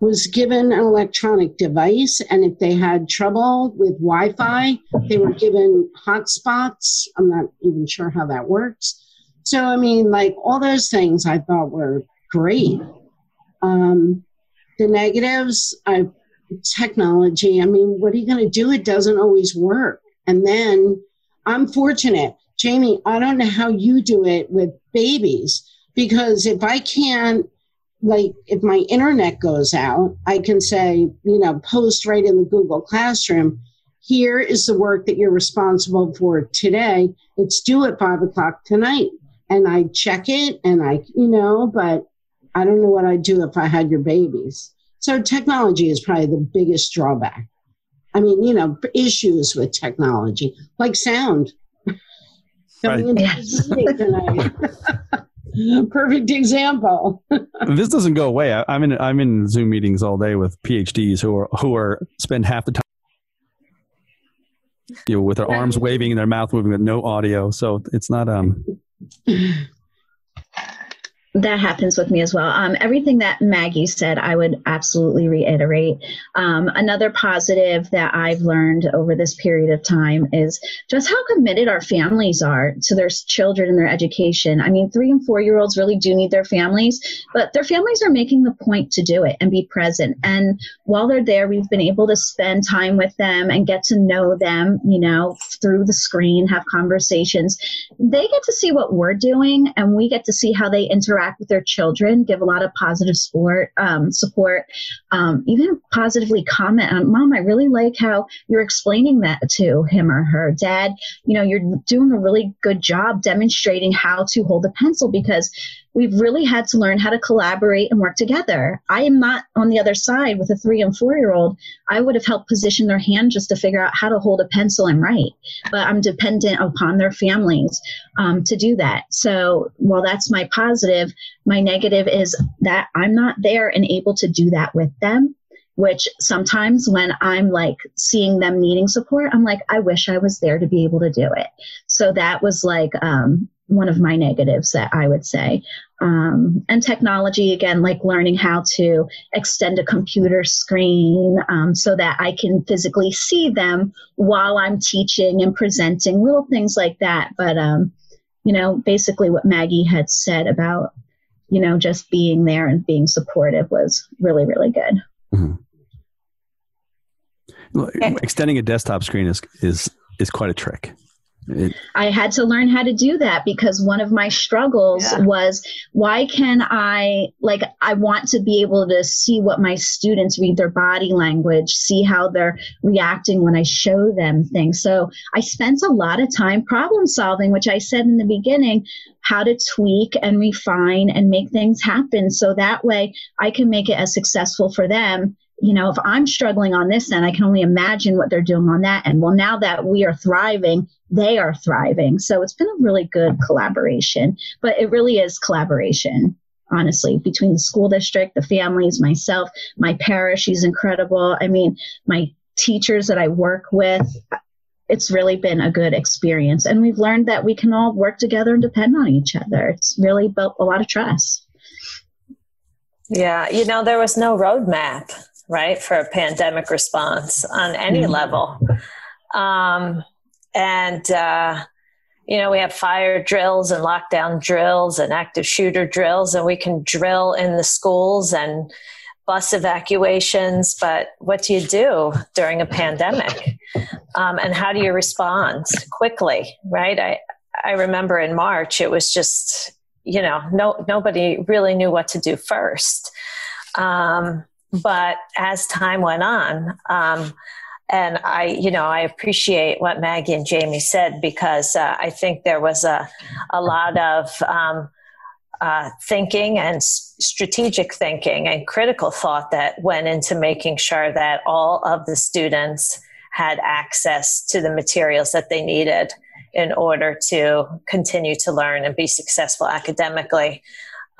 was given an electronic device, and if they had trouble with Wi Fi, they were given hotspots. I'm not even sure how that works. So, I mean, like all those things I thought were great. Um, the negatives, I, technology, I mean, what are you going to do? It doesn't always work. And then I'm fortunate. Jamie, I don't know how you do it with babies because if I can't like if my internet goes out, I can say, you know, post right in the Google Classroom. Here is the work that you're responsible for today. It's due at five o'clock tonight. And I check it and I, you know, but I don't know what I'd do if I had your babies. So technology is probably the biggest drawback. I mean, you know, issues with technology, like sound. Right. Perfect example. this doesn't go away. I, am in I'm in Zoom meetings all day with PhDs who are who are spend half the time you know, with their arms waving and their mouth moving with no audio. So it's not um that happens with me as well. Um, everything that Maggie said, I would absolutely reiterate. Um, another positive that I've learned over this period of time is just how committed our families are to their children and their education. I mean, three and four year olds really do need their families, but their families are making the point to do it and be present. And while they're there, we've been able to spend time with them and get to know them, you know, through the screen, have conversations. They get to see what we're doing, and we get to see how they interact interact with their children, give a lot of positive support, um, support, um, even positively comment on, Mom, I really like how you're explaining that to him or her. Dad, you know, you're doing a really good job demonstrating how to hold a pencil because we've really had to learn how to collaborate and work together. I am not on the other side with a three and four year old. I would have helped position their hand just to figure out how to hold a pencil and write, but I'm dependent upon their families um, to do that. So while that's my positive, my negative is that I'm not there and able to do that with them which sometimes when I'm like seeing them needing support, I'm like, I wish I was there to be able to do it. So that was like um, one of my negatives that I would say. Um, and technology, again, like learning how to extend a computer screen um, so that I can physically see them while I'm teaching and presenting, little things like that. But, um, you know, basically what Maggie had said about, you know, just being there and being supportive was really, really good. Mm-hmm. Extending a desktop screen is, is, is quite a trick. It, I had to learn how to do that because one of my struggles yeah. was why can I like I want to be able to see what my students read their body language, see how they're reacting when I show them things. So I spent a lot of time problem solving, which I said in the beginning, how to tweak and refine and make things happen so that way I can make it as successful for them you know, if I'm struggling on this end, I can only imagine what they're doing on that end. Well, now that we are thriving, they are thriving. So it's been a really good collaboration, but it really is collaboration, honestly, between the school district, the families, myself, my parish. She's incredible. I mean, my teachers that I work with. It's really been a good experience. And we've learned that we can all work together and depend on each other. It's really built a lot of trust. Yeah, you know, there was no roadmap right, for a pandemic response on any mm-hmm. level. Um, and uh, you know, we have fire drills and lockdown drills and active shooter drills, and we can drill in the schools and bus evacuations. But what do you do during a pandemic? Um, and how do you respond quickly, right? I, I remember in March, it was just, you know, no, nobody really knew what to do first. Um, but as time went on, um, and I, you know, I appreciate what Maggie and Jamie said because uh, I think there was a, a lot of um, uh, thinking and s- strategic thinking and critical thought that went into making sure that all of the students had access to the materials that they needed in order to continue to learn and be successful academically.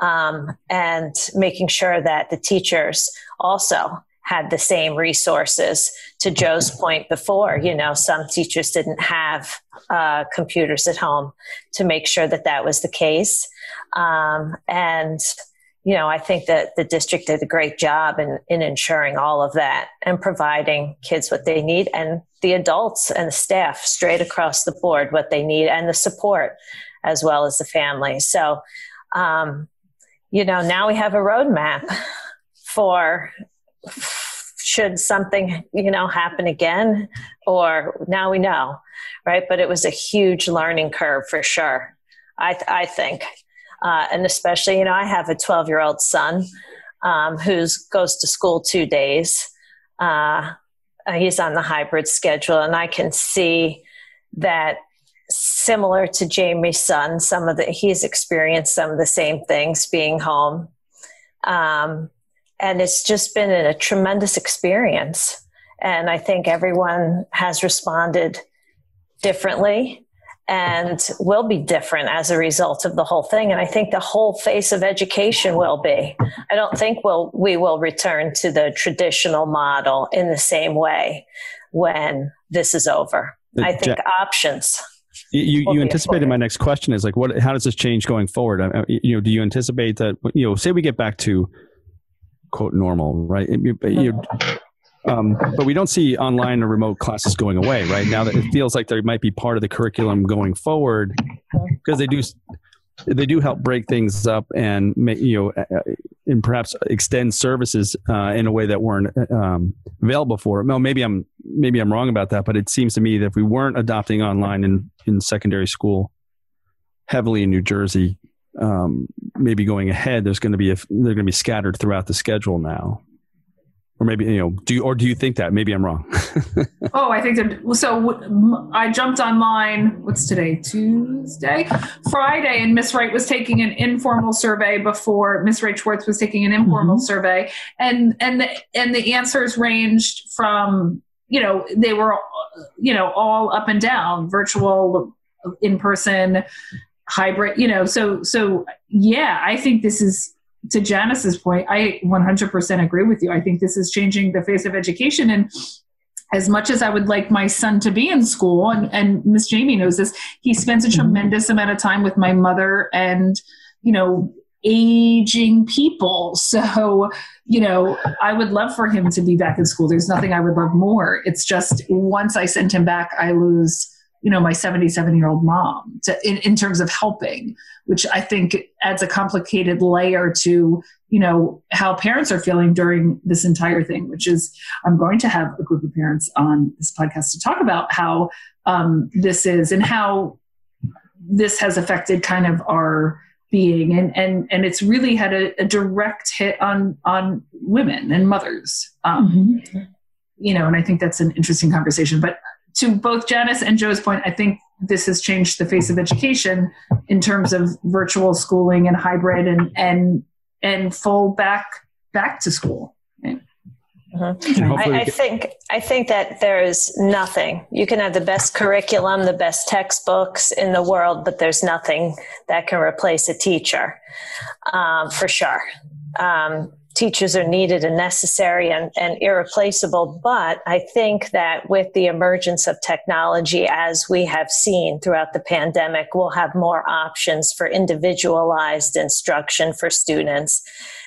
Um, and making sure that the teachers also had the same resources. To joe's point before you know some teachers didn't have uh, computers at home to make sure that that was the case. Um, and you know i think that the district did a great job in, in ensuring all of that and providing kids what they need and the adults and the staff straight across the board what they need and the support as well as the family. So um, you know now we have a roadmap for should something you know happen again or now we know right? But it was a huge learning curve for sure i, th- I think. Uh, and especially you know i have a 12 year old son um, who goes to school two days. Uh, he's on the hybrid schedule and i can see that similar to jamie's son some of the he's experienced some of the same things being home um, and it's just been a tremendous experience. And I think everyone has responded differently and will be different as a result of the whole thing. And I think the whole face of education will be. I don't think we'll, we will return to the traditional model in the same way when this is over. I think options. You, you anticipated my next question is like, what, how does this change going forward? I, you know, do you anticipate that, you know, say we get back to quote normal, right? you, um, but we don't see online or remote classes going away, right? Now that it feels like they might be part of the curriculum going forward because they do they do help break things up and make, you know and perhaps extend services uh, in a way that weren't um, available before. No, maybe I'm maybe I'm wrong about that, but it seems to me that if we weren't adopting online in in secondary school heavily in New Jersey, um, maybe going ahead, there's going to be a, they're going to be scattered throughout the schedule now. Or maybe you know, do you, or do you think that? Maybe I'm wrong. oh, I think that. So I jumped online. What's today? Tuesday, Friday, and Miss Wright was taking an informal survey before Miss Wright Schwartz was taking an informal mm-hmm. survey, and and the, and the answers ranged from you know they were you know all up and down, virtual, in person, hybrid, you know, so so yeah, I think this is to Janice's point, I 100% agree with you. I think this is changing the face of education and as much as I would like my son to be in school, and, and Miss Jamie knows this, he spends a mm-hmm. tremendous amount of time with my mother and, you know, aging people. So, you know, I would love for him to be back in school. There's nothing I would love more. It's just once I send him back, I lose you know my 77 year old mom to, in, in terms of helping which i think adds a complicated layer to you know how parents are feeling during this entire thing which is i'm going to have a group of parents on this podcast to talk about how um, this is and how this has affected kind of our being and and and it's really had a, a direct hit on on women and mothers um, mm-hmm. you know and i think that's an interesting conversation but to both Janice and Joe's point, I think this has changed the face of education in terms of virtual schooling and hybrid and and and full back back to school. Mm-hmm. I, I, think I think that there is nothing. You can have the best curriculum, the best textbooks in the world, but there's nothing that can replace a teacher, um, for sure. Um, teachers are needed and necessary and, and irreplaceable. But I think that with the emergence of technology, as we have seen throughout the pandemic, we'll have more options for individualized instruction for students.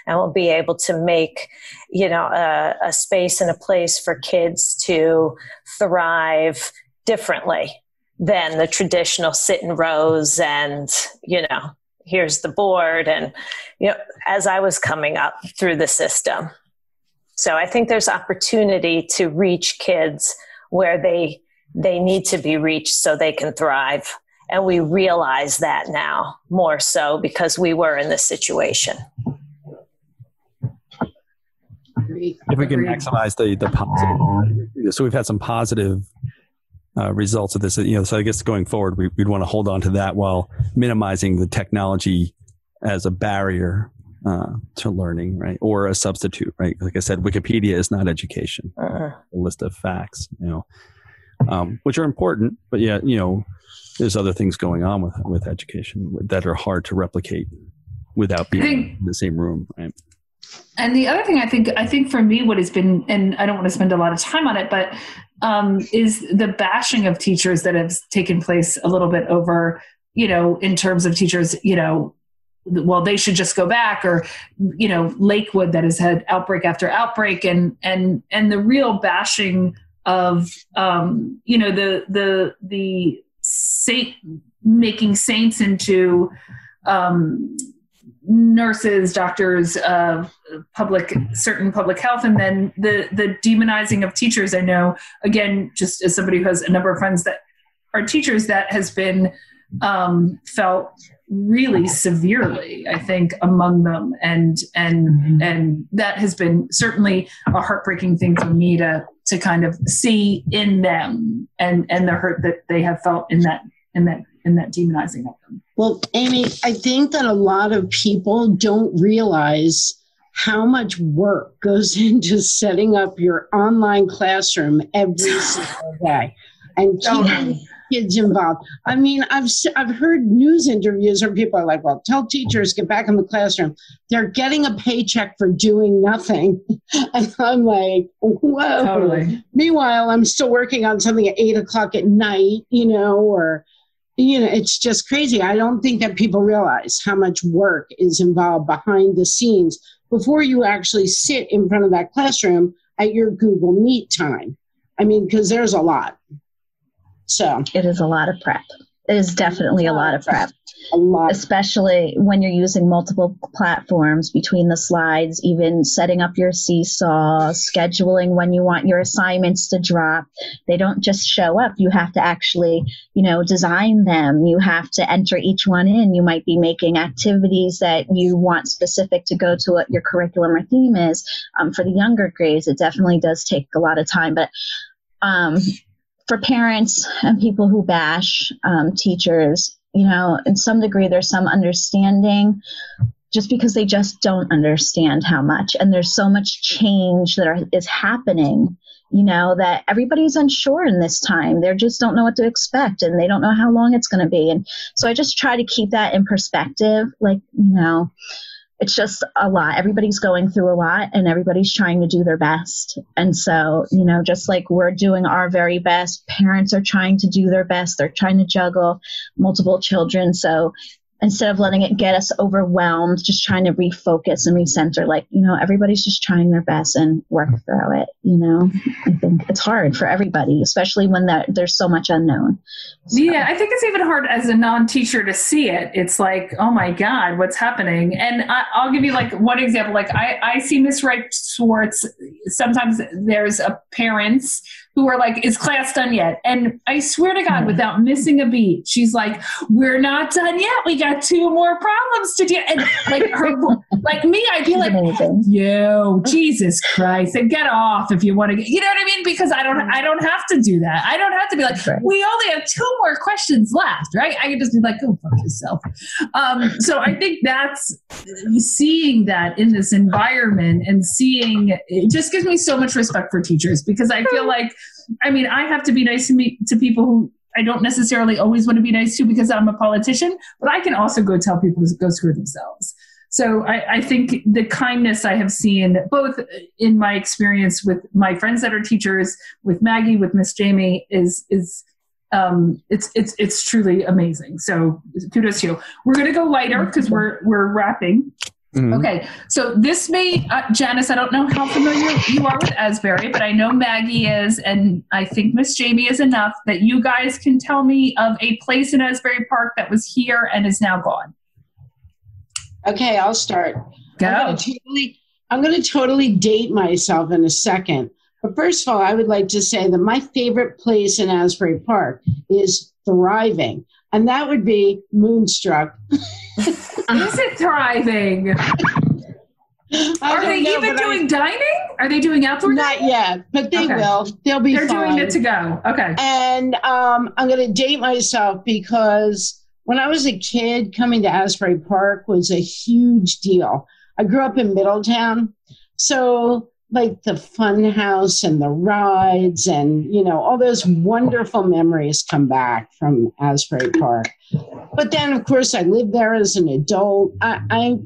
And we'll be able to make, you know, a, a space and a place for kids to thrive differently than the traditional sit in rows and, you know, here's the board and, you know, as I was coming up through the system. So I think there's opportunity to reach kids where they they need to be reached so they can thrive. And we realize that now more so because we were in this situation. If we can maximize the, the positive, so we've had some positive uh, results of this. You know, so I guess going forward, we, would want to hold on to that while minimizing the technology as a barrier uh, to learning, right, or a substitute, right? Like I said, Wikipedia is not education. Uh-huh. A list of facts, you know, um, which are important, but yeah, you know, there's other things going on with with education that are hard to replicate without being think, in the same room, right? And the other thing I think, I think for me, what has been, and I don't want to spend a lot of time on it, but um, is the bashing of teachers that has taken place a little bit over, you know, in terms of teachers, you know, well, they should just go back, or you know, Lakewood that has had outbreak after outbreak, and and and the real bashing of, um, you know, the the the saint making saints into um, nurses, doctors, uh, public certain public health, and then the the demonizing of teachers. I know again, just as somebody who has a number of friends that are teachers, that has been um, felt really severely. I think among them, and and mm-hmm. and that has been certainly a heartbreaking thing for me to to kind of see in them and and the hurt that they have felt in that in that in that demonizing of them. Well, Amy, I think that a lot of people don't realize how much work goes into setting up your online classroom every single day and oh, keeping kids involved. I mean, I've I've heard news interviews where people are like, "Well, tell teachers get back in the classroom." They're getting a paycheck for doing nothing, and I'm like, "Whoa!" Totally. Meanwhile, I'm still working on something at eight o'clock at night, you know, or you know, it's just crazy. I don't think that people realize how much work is involved behind the scenes before you actually sit in front of that classroom at your Google Meet time. I mean, because there's a lot. So it is a lot of prep. It is definitely a lot of prep. A lot. Especially when you're using multiple platforms between the slides, even setting up your seesaw, scheduling when you want your assignments to drop. They don't just show up. You have to actually, you know, design them. You have to enter each one in. You might be making activities that you want specific to go to what your curriculum or theme is. Um, for the younger grades, it definitely does take a lot of time. But um, for parents and people who bash um, teachers, you know, in some degree, there's some understanding just because they just don't understand how much. And there's so much change that are, is happening, you know, that everybody's unsure in this time. They just don't know what to expect and they don't know how long it's going to be. And so I just try to keep that in perspective. Like, you know, it's just a lot. Everybody's going through a lot and everybody's trying to do their best. And so, you know, just like we're doing our very best, parents are trying to do their best. They're trying to juggle multiple children. So instead of letting it get us overwhelmed, just trying to refocus and recenter, like, you know, everybody's just trying their best and work through it. You know, I think it's hard for everybody, especially when that, there's so much unknown. So. Yeah, I think it's even hard as a non teacher to see it. It's like, oh my God, what's happening? And I, will give you like one example. Like, I, I see Miss Wright Swartz. Sometimes there's a parents who are like, is class done yet? And I swear to God, mm-hmm. without missing a beat, she's like, we're not done yet. We got two more problems to do. And like her, like me, I'd be like, yo, Jesus Christ, and get off if you want to get, you know what I mean? Because I don't, I don't have to do that. I don't have to be like, right. we only have two more questions left, right? I can just be like, go fuck yourself. Um, so I think that's seeing that in this environment and seeing it just gives me so much respect for teachers because I feel like I mean, I have to be nice to me to people who I don't necessarily always want to be nice to because I'm a politician, but I can also go tell people to go screw themselves. So I, I, think the kindness I have seen, both in my experience with my friends that are teachers, with Maggie, with Miss Jamie, is is um, it's it's it's truly amazing. So kudos to you. We're to go lighter because we're we're wrapping. Mhm. Okay, so this may, uh, Janice, I don't know how familiar you are with Asbury, but I know Maggie is, and I think Miss Jamie is enough that you guys can tell me of a place in Asbury Park that was here and is now gone. Okay, I'll start. Go. I'm gonna totally, I'm going to totally date myself in a second. But first of all, I would like to say that my favorite place in Asbury Park is thriving, and that would be Moonstruck. Is it thriving? Are they know, even but I- doing dining? Are they doing outdoor dining? Not yet, but they Okay. will. They'll be They're fine. doing it to go. Okay. And um, I'm going to date myself because when I was a kid, coming to Asbury Park was a huge deal. I grew up in Middletown. So, like the fun house and the rides, and you know, all those wonderful memories come back from Asbury Park. But then, of course, I lived there as an adult. I, I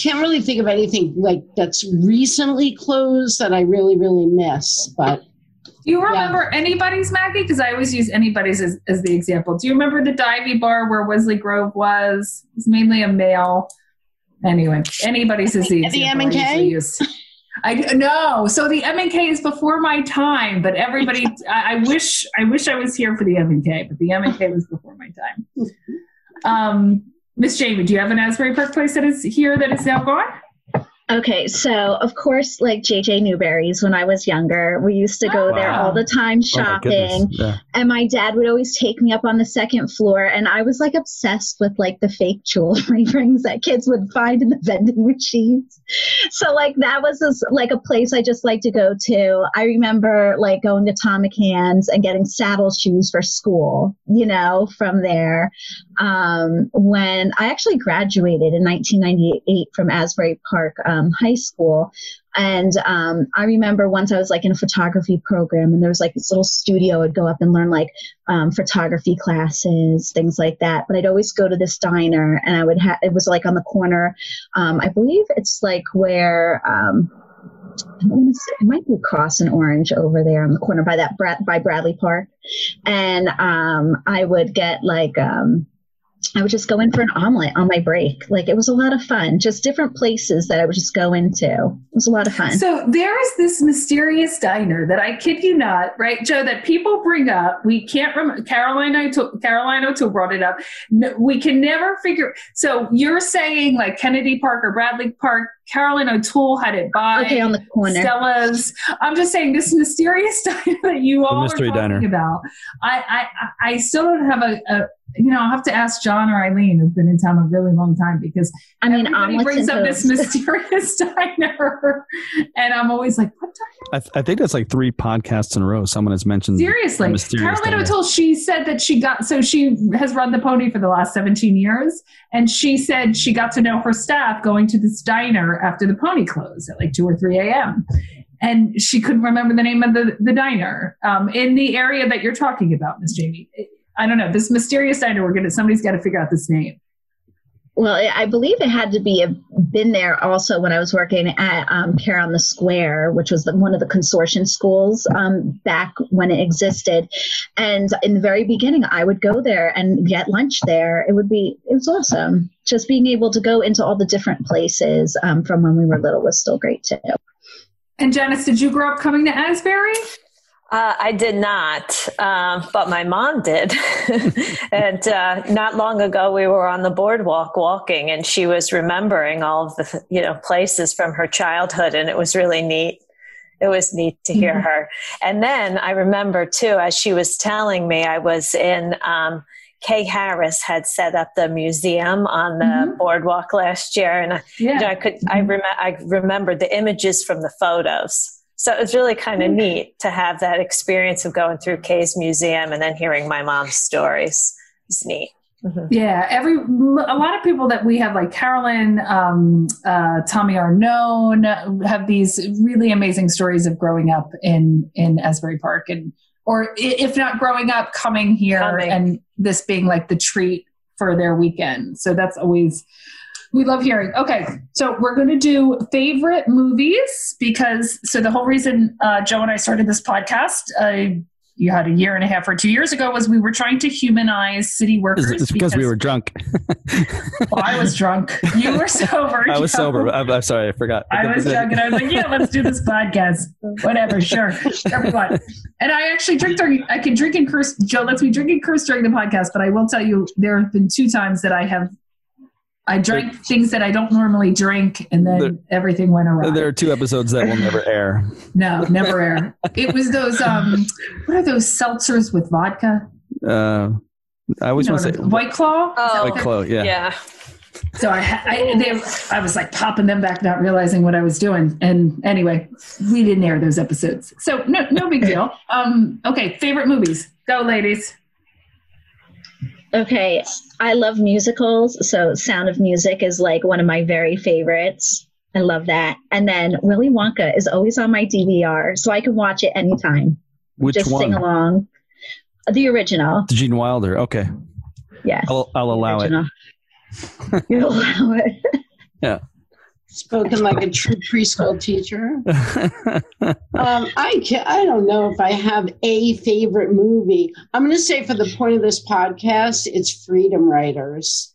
can't really think of anything like that's recently closed that I really, really miss. But Do you remember anybody's Maggie? Because I always use anybody's as, as the example. Do you remember the divey bar where Wesley Grove was? It's mainly a male. Anyway, anybody's is the the. M&K? I know. so the M and K is before my time, but everybody. I, I wish I wish I was here for the M and K, but the M and K was before my time. Um, Miss Jamie, do you have an Asbury Park place that is here that is now gone? Okay, so of course, like JJ Newberry's when I was younger, we used to go there all the time Oh my shopping. Yeah. and my dad would always take me up on the second floor and i was like obsessed with like the fake jewelry rings that kids would find in the vending machines. So like that was just, like a place i just like to go to. I remember like going to atomic hands and getting saddle shoes for school you know from there. Um, when i actually graduated in 1998 from asbury park um, high school and um, I remember once I was like in a photography program, and there was like this little studio. I'd go up and learn like um, photography classes, things like that. But I'd always go to this diner, and I would have it was like on the corner. Um, I believe it's like where. Um, say- it might be Cross and Orange over there on the corner by that by Bradley Park, and um, I would get like um, I would just go in for an omelet on my break. Like it was a lot of fun. Just different places that I would just go into. It was a lot of fun. So there is this mysterious diner that I kid you not, right, Joe, that people bring up. We can't remember. Caroline O'Toole, Caroline O'Toole brought it up. No, we can never figure. So you're saying like Kennedy Park or Bradley Park. Caroline O'Toole had it by okay, on the corner. Stella's. I'm just saying this mysterious diner that you all mystery are talking diner. about. I, I I still don't have a, a you know I'll have to ask John or Eileen who've been in town a really long time because I mean, everybody omelets brings up this mysterious diner, and I'm always like, what diner? I, th- I think that's like three podcasts in a row. Someone has mentioned Seriously, a mysterious O'Toole. She said that she got so she has run the pony for the last 17 years, and she said she got to know her staff going to this diner after the pony closed at like two or three a.m. And she couldn't remember the name of the the diner um, in the area that you're talking about, Miss Jamie. I don't know this mysterious diner. We're gonna somebody's got to figure out this name. Well, I I believe it had to be a, been there also when I was working at um, Care on the Square, which was the, one of the consortium schools um, back when it existed. And in the very beginning, I would go there and get lunch there. It would be it was awesome. Just being able to go into all the different places um, from when we were little was still great too. And Janice, did you grow up coming to Asbury? Uh, I did not, um, but my mom did. and uh, not long ago, we were on the boardwalk walking, and she was remembering all of the you know places from her childhood, and it was really neat. It was neat to hear Mhm. her. And then I remember too, as she was telling me, I was in. Um, Kay Harris had set up the museum on the Mhm. boardwalk last year, and I, Yeah. you know, I could I rem- I remembered the images from the photos. So it was really kind of neat to have that experience of going through Kay's museum and then hearing my mom's stories. It's neat. Mhm. Yeah, every a lot of people that we have, like Carolyn, um, uh, Tommy Arnone, have these really amazing stories of growing up in in Asbury Park, and or if not growing up, coming here Coming. and this being like the treat for their weekend. So that's always we love hearing. Okay, so we're going to do favorite movies because so the whole reason uh, Joe and I started this podcast. Uh, you had a year and a half or two years ago was we were trying to humanize city workers. It's, it's because, we were drunk. well, I was drunk. You were sober. I was Joe. sober. I'm, I'm sorry, I forgot. I was drunk, and I was like, "Yeah, let's do this podcast. Whatever, sure, everyone." And I actually drink during. I can drink and curse. Joe lets me drink and curse during the podcast, but I will tell you, there have been two times that I have. I drank things that I don't normally drink, and then There- everything went awry. There are two episodes that will never air. No, never air. It was those um what are those seltzers with vodka? Uh, I always No, want to no, say White Claw? Oh, White Claw. Yeah. yeah. So I, I they, I was like popping them back, not realizing what I was doing. And anyway, we didn't air those episodes. So no no big deal. Um okay, favorite movies. Go ladies. Okay, I love musicals, so Sound of Music is like one of my very favorites. I love that. And then Willy Wonka is always on my DVR, so I can watch it anytime. Which Just one? sing along. The original, Gene Wilder. Okay, yes. I'll, I'll allow it. Original. You'll allow it. Spoken like a true preschool teacher. Um, I can, I don't know if I have a favorite movie. I'm going to say for the point of this podcast, it's Freedom Writers.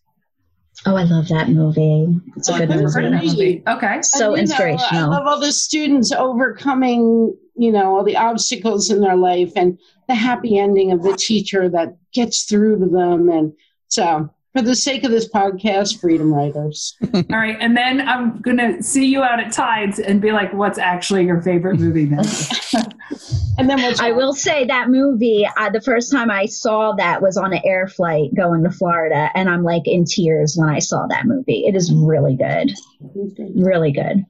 Oh, I love that movie. It's a Oh, good I've movie. Okay. So And, know, inspirational. I love all the students overcoming, you know, all the obstacles in their life and the happy ending of the teacher that gets through to them. And so, for the sake of this podcast, Freedom Writers. All right. And then I'm gonna see you out at Tides and be like, what's actually your favorite movie then? And then we'll I will say that movie, uh, the first time I saw that was on an air flight going to Florida, and I'm like in tears when I saw that movie. It is really good. Really good.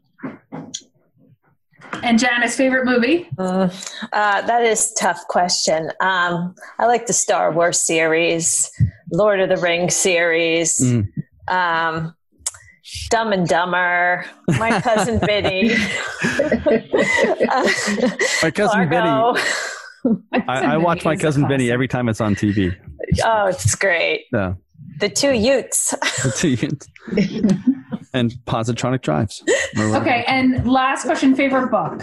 and Janice, favorite movie? Mm, uh, that is a tough question. Um, I like the Star Wars series, Lord of the Rings series, Mm. um, Dumb and Dumber, My Cousin Vinny. My cousin Fargo. Benny. I, I watch my cousin Vinny classic. every time it's on TV. Oh, it's great. Yeah. The two Utes. the two Utes. and positronic drives. Okay, and last question, favorite book.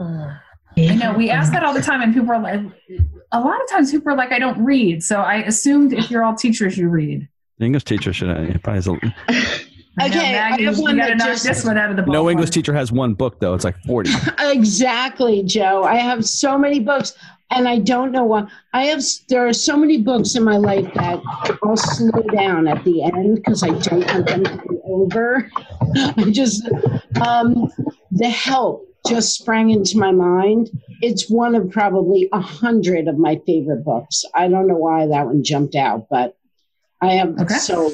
Mm. I know we ask that all the time, and people are like, a lot of times people are like, I don't read. So I assumed if you're all teachers, you read. The English teacher should have probably has a, I know, Okay, I Maggie, have one gotta that just- this one out of the no ballpark. English teacher has one book though. It's like forty. Exactly, Joe. I have so many books, and I don't know why. I have there are so many books in my life that I'll slow down at the end because I don't want them to be over. I just um, the help just sprang into my mind. It's one of probably a hundred of my favorite books. I don't know why that one jumped out, but I have Okay. so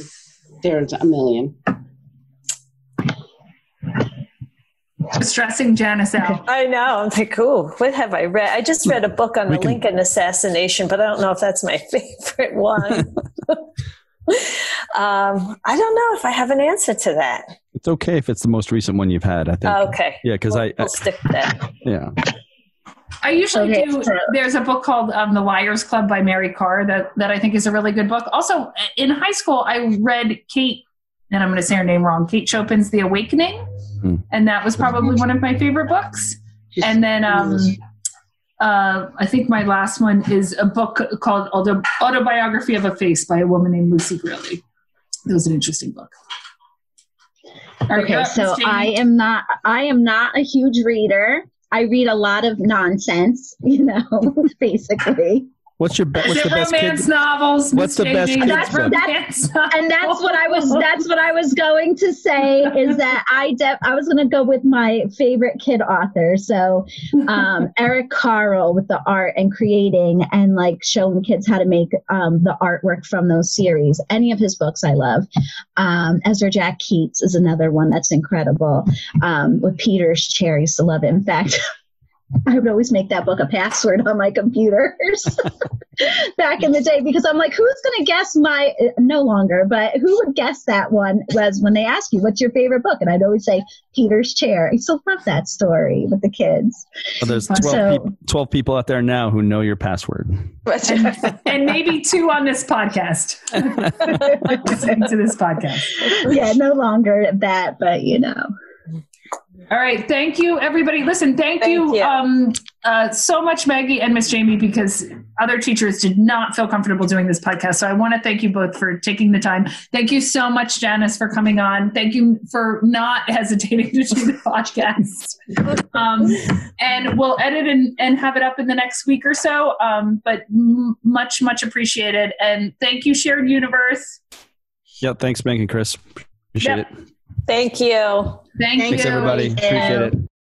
there's a million. stressing Janice out. I know. I'm like, ooh, what have I read? I just read a book on We the can- Lincoln assassination, but I don't know if that's my favorite one. um, I don't know if I have an answer to that. It's okay if it's the most recent one you've had. I think. Okay. Yeah, because we'll, I, I we'll stick with that. yeah. I usually Okay, do. There's a book called um, The Liars Club by Mary Karr that, that I think is a really good book. Also, in high school, I read Kate, and I'm going to say her name wrong, Kate Chopin's The Awakening. Hmm. And that was probably one of my favorite books. And then um, uh, I think my last one is a book called Autobiography of a Face by a woman named Lucy Grealy. It was an interesting book. Right, Okay, so Jamie. I am not I am not a huge reader. I read a lot of nonsense, you know, basically. What's your be- what's the best romance kid? novels? What's the best Jamie? kids That's book? romance And that's what I was that's what I was going to say is that I de- I was going to go with my favorite kid author. So um, Eric Carle with the art and creating and like showing kids how to make um, the artwork from those series. Any of his books I love. Um, Ezra Jack Keats is another one that's incredible. Um, with Peter's chair, I used to love it. In fact, I would always make that book a password on my computers back in the day because I'm like, who's going to guess my, no longer, but who would guess that one was when they ask you, what's your favorite book? And I'd always say Peter's chair. I still love that story with the kids. Well, there's uh, So- 12, 12 people out there now who know your password. and, and maybe two on this podcast. Listening to this podcast. yeah, no longer that, but you know. All right. Thank you, everybody. Listen, thank, Thank you, you. Um, uh, so much, Maggie and Miss Jamie, because other teachers did not feel comfortable doing this podcast. So I want to thank you both for taking the time. Thank you so much, Janice, for coming on. Thank you for not hesitating to do the podcast. Um, and we'll edit and, and have it up in the next week or so. Um, but m- much, much appreciated. And thank you, Shared Universe. Yeah, thanks, Meg and Chris. Appreciate Yep. it. Thank you. Thank Thanks, you. Thanks, everybody. Appreciate it.